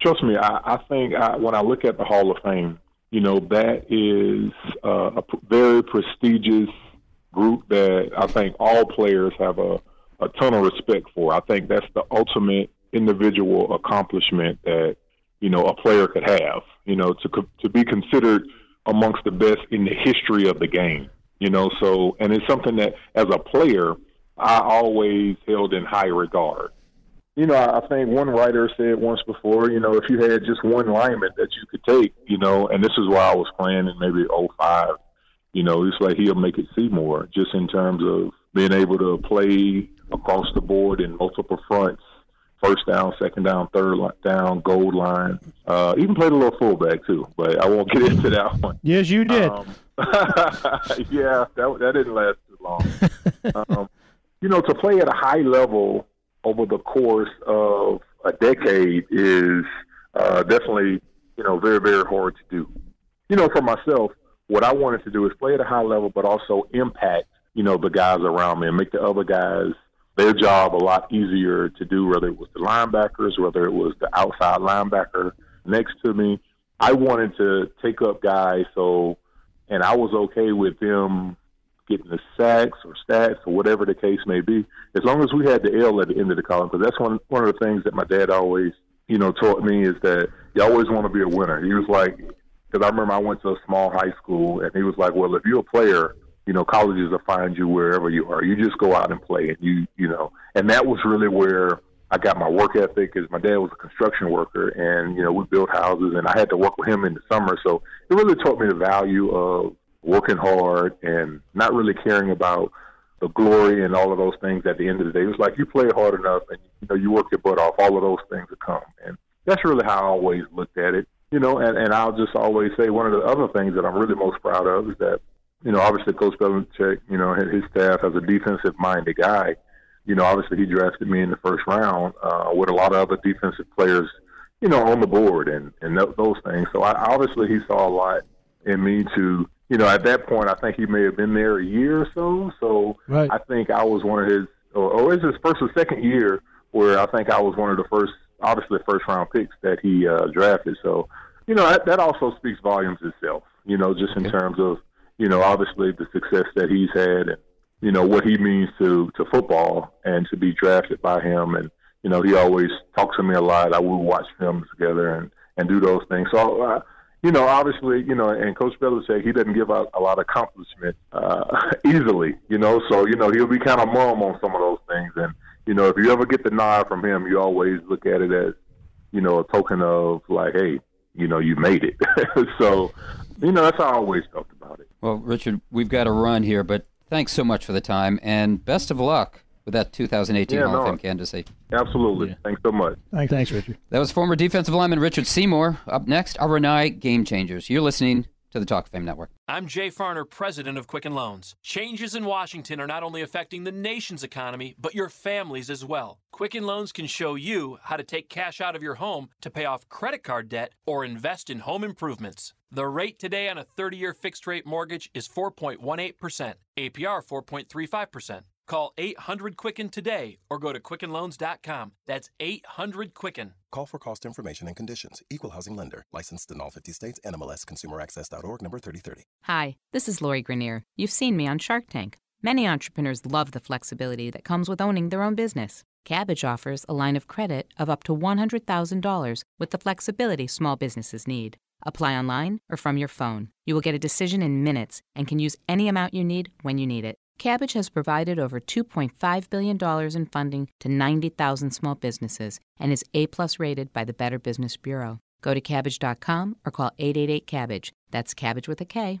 trust me, I, I think I, when I look at the Hall of Fame, you know, that is uh, a p- very prestigious group that I think all players have a, a ton of respect for. I think that's the ultimate individual accomplishment that you know a player could have. You know, to co- to be considered amongst the best in the history of the game. You know, so and it's something that as a player I always held in high regard. You know, I think one writer said once before, you know, if you had just one lineman that you could take, you know, and this is why I was playing in maybe '05. you know, it's like he'll make it see more just in terms of being able to play across the board in multiple fronts, first down, second down, third down, gold line. Uh, even played a little fullback too, but I won't get [LAUGHS] into that one. Yes, you did. Um, [LAUGHS] yeah, that that didn't last too long. um, [LAUGHS] you know, to play at a high level over the course of a decade is uh, definitely, you know, very very hard to do. You know, for myself, what I wanted to do is play at a high level, but also impact, you know, the guys around me and make the other guys their job a lot easier to do, whether it was the linebackers, whether it was the outside linebacker next to me. I wanted to take up guys so, and I was okay with them getting the sacks or stats or whatever the case may be, as long as we had the L at the end of the column. Because that's one one of the things that my dad always, you know, taught me is that you always want to be a winner. He was like, because I remember I went to a small high school, and he was like, "Well, if you're a player, you know, colleges will find you wherever you are. You just go out and play, and you, you know." And that was really where I got my work ethic. Because my dad was a construction worker, and you know, we built houses, and I had to work with him in the summer. So it really taught me the value of working hard and not really caring about the glory and all of those things at the end of the day. It was like you play hard enough and you know you work your butt off, all of those things will come. And that's really how I always looked at it. You know, and, and I'll just always say one of the other things that I'm really most proud of is that, you know, obviously Coach Belichick, you know, his, his staff as a defensive minded guy, you know, obviously he drafted me in the first round uh, with a lot of other defensive players, you know, on the board and, and th- those things. So I, obviously he saw a lot in me to you know, at that point, I think he may have been there a year or so. So right. I think I was one of his, or, or it's his first or second year where I think I was one of the first, obviously, first round picks that he uh, drafted. So, you know, that, that also speaks volumes itself, you know, just in terms of, you know, obviously the success that he's had and, you know, what he means to, to football and to be drafted by him. And, you know, he always talks to me a lot. I will watch films together and, and do those things. So, uh, you know, obviously, you know, and Coach Belichick, he doesn't give out a lot of accomplishment uh, [LAUGHS] easily, you know. So, you know, he'll be kind of mum on some of those things. And, you know, if you ever get the nod from him, you always look at it as, you know, a token of like, hey, you know, you made it. [LAUGHS] so, you know, that's how I always felt about it. Well, Richard, we've got to run here, but thanks so much for the time and best of luck with that 2018 Yeah, Hall of. Fame candidacy. Absolutely. Thanks so much. Thanks, Thanks Richard. That was former defensive lineman Richard Seymour. Up next, our Renai Game Changers. You're listening to the Talk of Fame Network. I'm Jay Farner, president of Quicken Loans. Changes in Washington are not only affecting the nation's economy, but your families as well. Quicken Loans can show you how to take cash out of your home to pay off credit card debt or invest in home improvements. The rate today on a 30 year fixed rate mortgage is 4.18%, APR 4.35%. Call 800 Quicken today or go to QuickenLoans.com. That's 800 Quicken. Call for cost information and conditions. Equal housing lender. Licensed in all 50 states. NMLS ConsumerAccess.org number 3030. Hi, this is Lori Greiner. You've seen me on Shark Tank. Many entrepreneurs love the flexibility that comes with owning their own business. Kabbage offers a line of credit of up to $100,000 with the flexibility small businesses need. Apply online or from your phone. You will get a decision in minutes and can use any amount you need when you need it. Kabbage has provided over $2.5 billion in funding to 90,000 small businesses and is A-plus rated by the Better Business Bureau. Go to kabbage.com or call 888-KABBAGE. That's Kabbage with a K.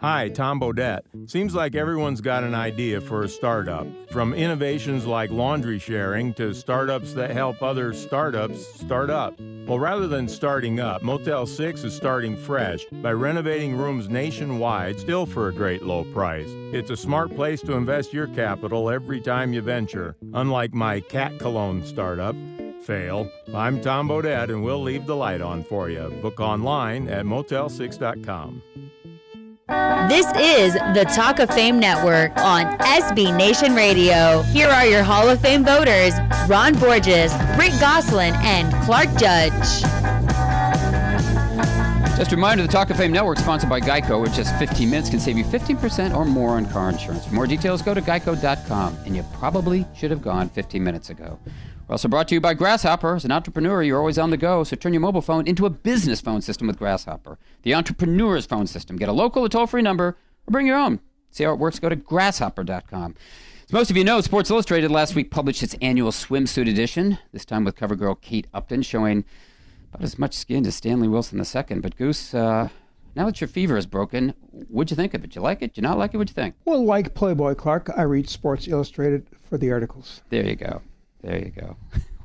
Hi, Tom Bodett. Seems like everyone's got an idea for a startup. From innovations like laundry sharing to startups that help other startups start up. Well, rather than starting up, Motel 6 is starting fresh by renovating rooms nationwide, still for a great low price. It's a smart place to invest your capital every time you venture. Unlike my cat cologne startup, fail. I'm Tom Bodett, and we'll leave the light on for you. Book online at motel6.com. This is the Talk of Fame Network on SB Nation Radio. Here are your Hall of Fame voters Ron Borges, Rick Gosselin, and Clark Judge. Just a reminder, the Talk of Fame Network, sponsored by Geico, which just 15 minutes can save you 15% or more on car insurance. For more details, go to geico.com, and you probably should have gone 15 minutes ago. We're also brought to you by Grasshopper. As an entrepreneur, you're always on the go, so turn your mobile phone into a business phone system with Grasshopper, the entrepreneur's phone system. Get a local or toll free number, or bring your own. See how it works? Go to grasshopper.com. As most of you know, Sports Illustrated last week published its annual swimsuit edition, this time with cover girl Kate Upton showing about as much skin as Stanley Wilson II. But Goose, uh, Now that your fever is broken, what'd you think of it? Do you like it? You not like it? What'd you think? Well, like Playboy Clark, I read Sports Illustrated for the articles. There you go. There you go.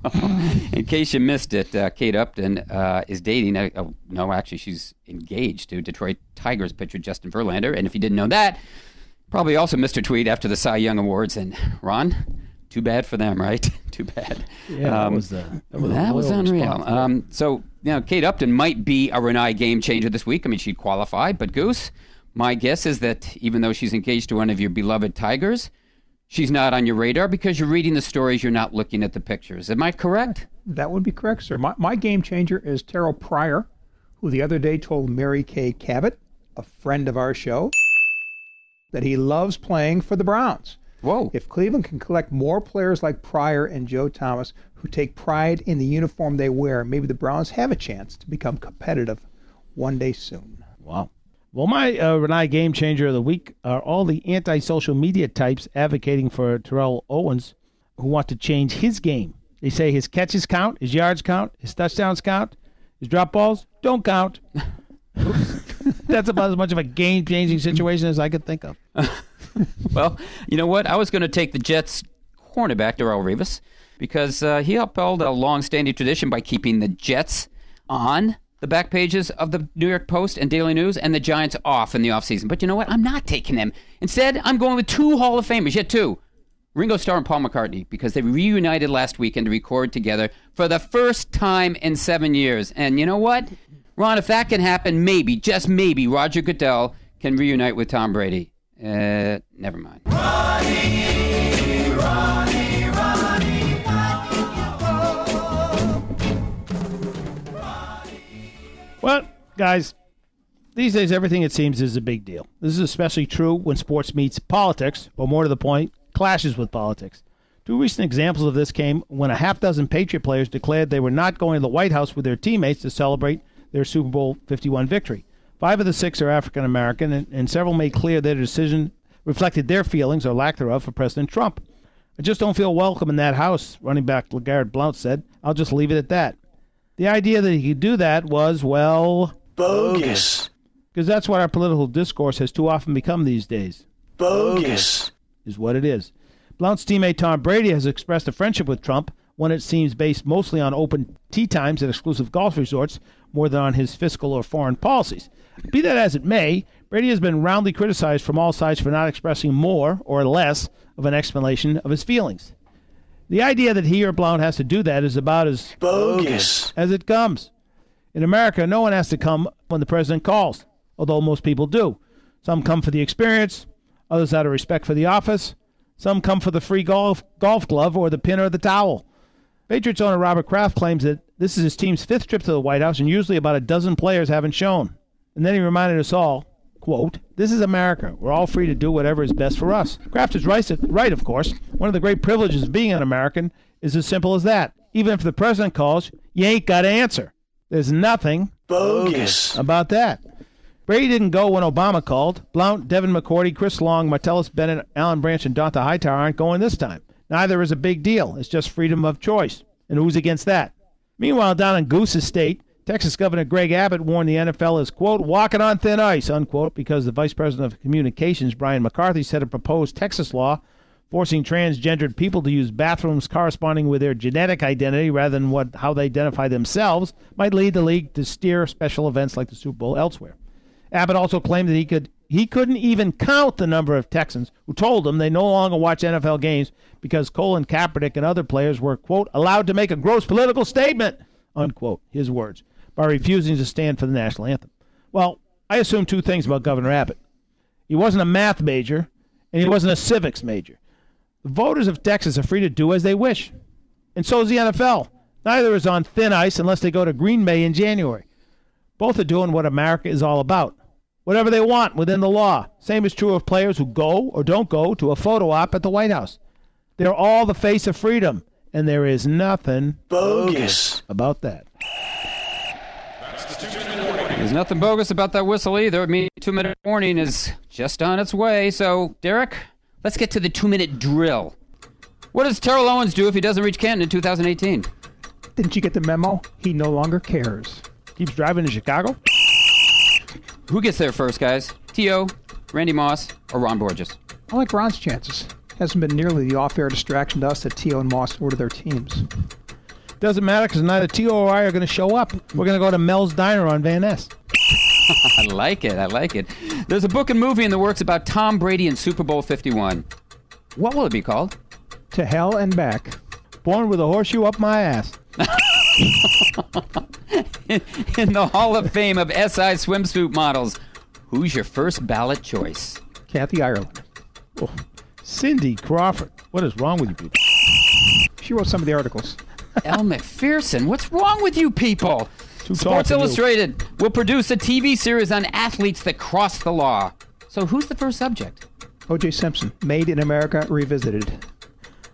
[LAUGHS] In case you missed it, uh, Kate Upton uh, is dating. Uh, oh, no, actually, she's engaged to Detroit Tigers pitcher Justin Verlander. And if you didn't know that, probably also missed her tweet after the Cy Young Awards. And Ron, too bad for them, right? [LAUGHS] too bad. Yeah, that was, uh, that was that was unreal. Um, so, you know, Kate Upton might be a Renee game changer this week. I mean, she'd qualify, but Goose, my guess is that even though she's engaged to one of your beloved Tigers, she's not on your radar because you're reading the stories, you're not looking at the pictures. Am I correct? That would be correct, sir. My, my game changer is Terrelle Pryor, who the other day told Mary Kay Cabot, a friend of our show, that he loves playing for the Browns. Whoa. If Cleveland can collect more players like Pryor and Joe Thomas who take pride in the uniform they wear, maybe the Browns have a chance to become competitive one day soon. Wow. Well, my uh, Renai game changer of the week are all the anti social media types advocating for Terrell Owens who want to change his game. They say his catches count, his yards count, his touchdowns count, his drop balls don't count. [LAUGHS] That's about as much of a game changing situation as I could think of. [LAUGHS] well, you know what? I was going to take the Jets cornerback, Darrelle Revis, because uh, he upheld a long-standing tradition by keeping the Jets on the back pages of the New York Post and Daily News and the Giants off in the offseason. But you know what? I'm not taking them. Instead, I'm going with two Hall of Famers, yet two. Ringo Starr and Paul McCartney, because they reunited last weekend to record together for the first time in seven years. And you know what? Ron, if that can happen, maybe, just maybe, Roger Goodell can reunite with Tom Brady. Uh, never mind. Well, guys, these days everything it seems is a big deal. This is especially true when sports meets politics, or more to the point, clashes with politics. Two recent examples of this came when a half dozen Patriot players declared they were not going to the White House with their teammates to celebrate their Super Bowl 51 victory. Five of the six are African American, and, and several made clear their decision reflected their feelings, or lack thereof, for President Trump. I just don't feel welcome in that house, running back LeGarrette Blount said. I'll just leave it at that. The idea that he could do that was, well, Bogus. Because that's what our political discourse has too often become these days. Bogus. Is what it is. Blount's teammate Tom Brady has expressed a friendship with Trump, one it seems based mostly on open tea times at exclusive golf resorts more than on his fiscal or foreign policies. Be that as it may, Brady has been roundly criticized from all sides for not expressing more or less of an explanation of his feelings. The idea that he or Blount has to do that is about as Bogus. as it comes. In America, no one has to come when the president calls, although most people do. Some come for the experience, others out of respect for the office, some come for the free golf golf glove or the pin or the towel. Patriots owner Robert Kraft claims that this is his team's fifth trip to the White House, and usually about a dozen players haven't shown. And then he reminded us all, quote, This is America. We're all free to do whatever is best for us. Kraft is right, right, of course. One of the great privileges of being an American is as simple as that. Even if the president calls, you ain't got to answer. There's nothing Bogus. about that. Brady didn't go when Obama called. Blount, Devin McCourty, Chris Long, Martellus Bennett, Alan Branch, and Dont'a Hightower aren't going this time. Neither is a big deal. It's just freedom of choice. And who's against that? Meanwhile, down in Goose's state, Texas Governor Greg Abbott warned the NFL is, quote, walking on thin ice, unquote, because the Vice President of Communications, Brian McCarthy, said a proposed Texas law forcing transgendered people to use bathrooms corresponding with their genetic identity rather than what how they identify themselves might lead the league to steer special events like the Super Bowl elsewhere. Abbott also claimed that he could he couldn't even count the number of Texans who told him they no longer watch NFL games because Colin Kaepernick and other players were quote allowed to make a gross political statement unquote his words by refusing to stand for the national anthem. Well, I assume two things about Governor Abbott. He wasn't a math major and he wasn't a civics major. The voters of Texas are free to do as they wish. And so is the NFL. Neither is on thin ice unless they go to Green Bay in January. Both are doing what America is all about. Whatever they want within the law. Same is true of players who go or don't go to a photo op at the White House. They're all the face of freedom, and there is nothing Bogus. about that. There's nothing bogus about that whistle either. I mean, two minute warning is just on its way. So, Derek, let's get to the two minute drill. What does Terrell Owens do if he doesn't reach Canton in 2018? Didn't you get the memo? He no longer cares. Keeps driving to Chicago? Who gets there first, guys? T.O., Randy Moss, or Ron Borges? I like Ron's chances. Hasn't been nearly the off-air distraction to us that T.O. and Moss were to their teams. Doesn't matter because neither T.O. or I are going to show up. We're going to go to Mel's Diner on Van Ness. [LAUGHS] I like it. I like it. There's a book and movie in the works about Tom Brady and Super Bowl 51. What will it be called? To hell and back. Born with a horseshoe up my ass. [LAUGHS] in the Hall of Fame of SI swimsuit models, who's your first ballot choice? Kathy Ireland. Oh, Cindy Crawford. What is wrong with you people? She wrote some of the articles. Elle Macpherson, what's wrong with you people? Too Sports for you. Illustrated will produce a TV series on athletes that cross the law. So who's the first subject? O.J. Simpson, Made in America Revisited.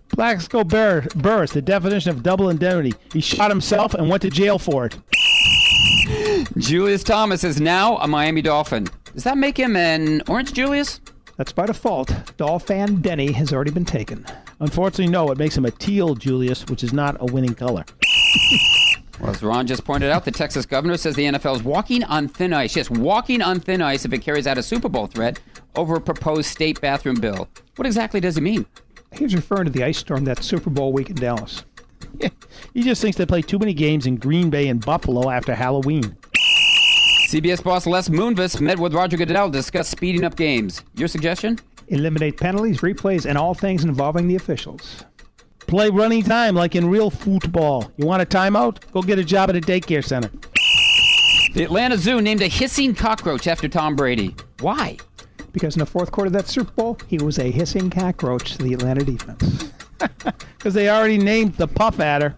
Plaxico Bur- Burress, the definition of double indemnity. He shot himself and went to jail for it. Julius Thomas is now a Miami Dolphin. Does that make him an Orange Julius? That's by default. Dolphin Denny has already been taken. Unfortunately, no. It makes him a teal Julius, which is not a winning color. Well, as Ron just pointed out, the Texas governor says the NFL is walking on thin ice. Yes, walking on thin ice if it carries out a Super Bowl threat over a proposed state bathroom bill. What exactly does he mean? He's referring to the ice storm that Super Bowl week in Dallas. [LAUGHS] He just thinks they play too many games in Green Bay and Buffalo after Halloween. CBS boss Les Moonves met with Roger Goodell to discuss speeding up games. Your suggestion? Eliminate penalties, replays, and all things involving the officials. Play running time like in real football. You want a timeout? Go get a job at a daycare center. The Atlanta Zoo named a hissing cockroach after Tom Brady. Why? Because in the fourth quarter of that Super Bowl, he was a hissing cockroach to the Atlanta defense. [LAUGHS] Because they already named the Puff Adder.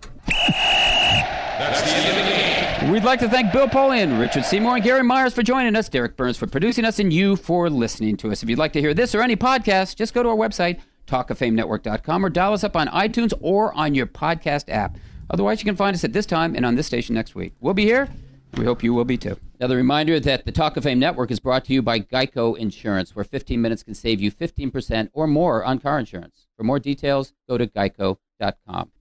We'd like to thank Bill Polian, Richard Seymour, and Gary Myers for joining us, Derek Burns for producing us, and you for listening to us. If you'd like to hear this or any podcast, just go to our website, talkoffamenetwork.com, or dial us up on iTunes or on your podcast app. Otherwise, you can find us at this time and on this station next week. We'll be here. We hope you will be too. Another reminder that the Talk of Fame Network is brought to you by Geico Insurance, where 15 minutes can save you 15% or more on car insurance. For more details, go to geico.com.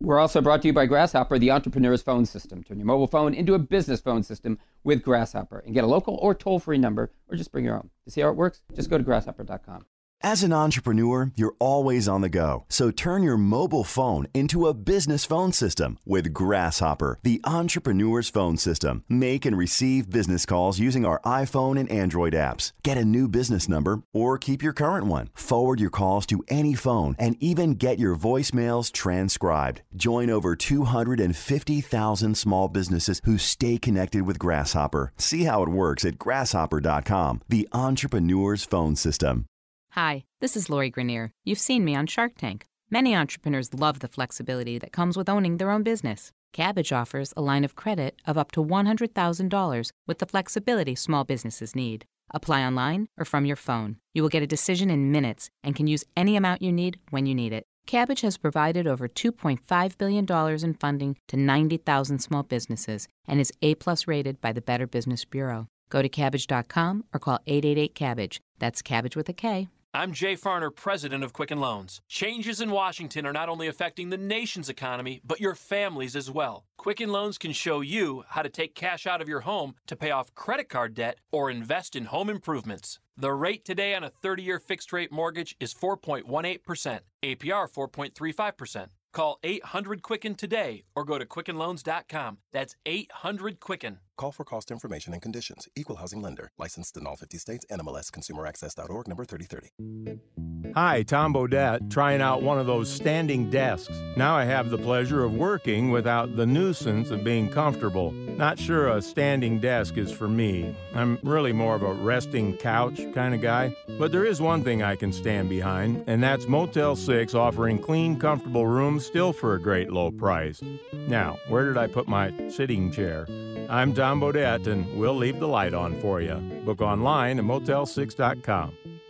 We're also brought to you by Grasshopper, the entrepreneur's phone system. Turn your mobile phone into a business phone system with Grasshopper and get a local or toll free number or just bring your own. To see how it works, just go to grasshopper.com. As an entrepreneur, you're always on the go. So turn your mobile phone into a business phone system with Grasshopper, the entrepreneur's phone system. Make and receive business calls using our iPhone and Android apps. Get a new business number or keep your current one. Forward your calls to any phone and even get your voicemails transcribed. Join over 250,000 small businesses who stay connected with Grasshopper. See how it works at grasshopper.com, the entrepreneur's phone system. Hi, this is Lori Greiner. You've seen me on Shark Tank. Many entrepreneurs love the flexibility that comes with owning their own business. Kabbage offers a line of credit of up to $100,000 with the flexibility small businesses need. Apply online or from your phone. You will get a decision in minutes and can use any amount you need when you need it. Kabbage has provided over $2.5 billion in funding to 90,000 small businesses and is A-plus rated by the Better Business Bureau. Go to kabbage.com or call 888-KABBAGE. That's cabbage with a K. I'm Jay Farner, president of Quicken Loans. Changes in Washington are not only affecting the nation's economy, but your families as well. Quicken Loans can show you how to take cash out of your home to pay off credit card debt or invest in home improvements. The rate today on a 30 year fixed rate mortgage is 4.18%, APR 4.35%. Call 800 Quicken today or go to QuickenLoans.com. That's 800 Quicken. Call for cost information and conditions. Equal housing lender. Licensed in all 50 states. NMLS ConsumerAccess.org number 3030. Hi, Tom Bodett, trying out one of those standing desks. Now I have the pleasure of working without the nuisance of being comfortable. Not sure a standing desk is for me. I'm really more of a resting couch kind of guy. But there is one thing I can stand behind, and that's Motel 6 offering clean, comfortable rooms still for a great low price. Now, where did I put my sitting chair? I'm Tom Bodett, and we'll leave the light on for you. Book online at motel6.com.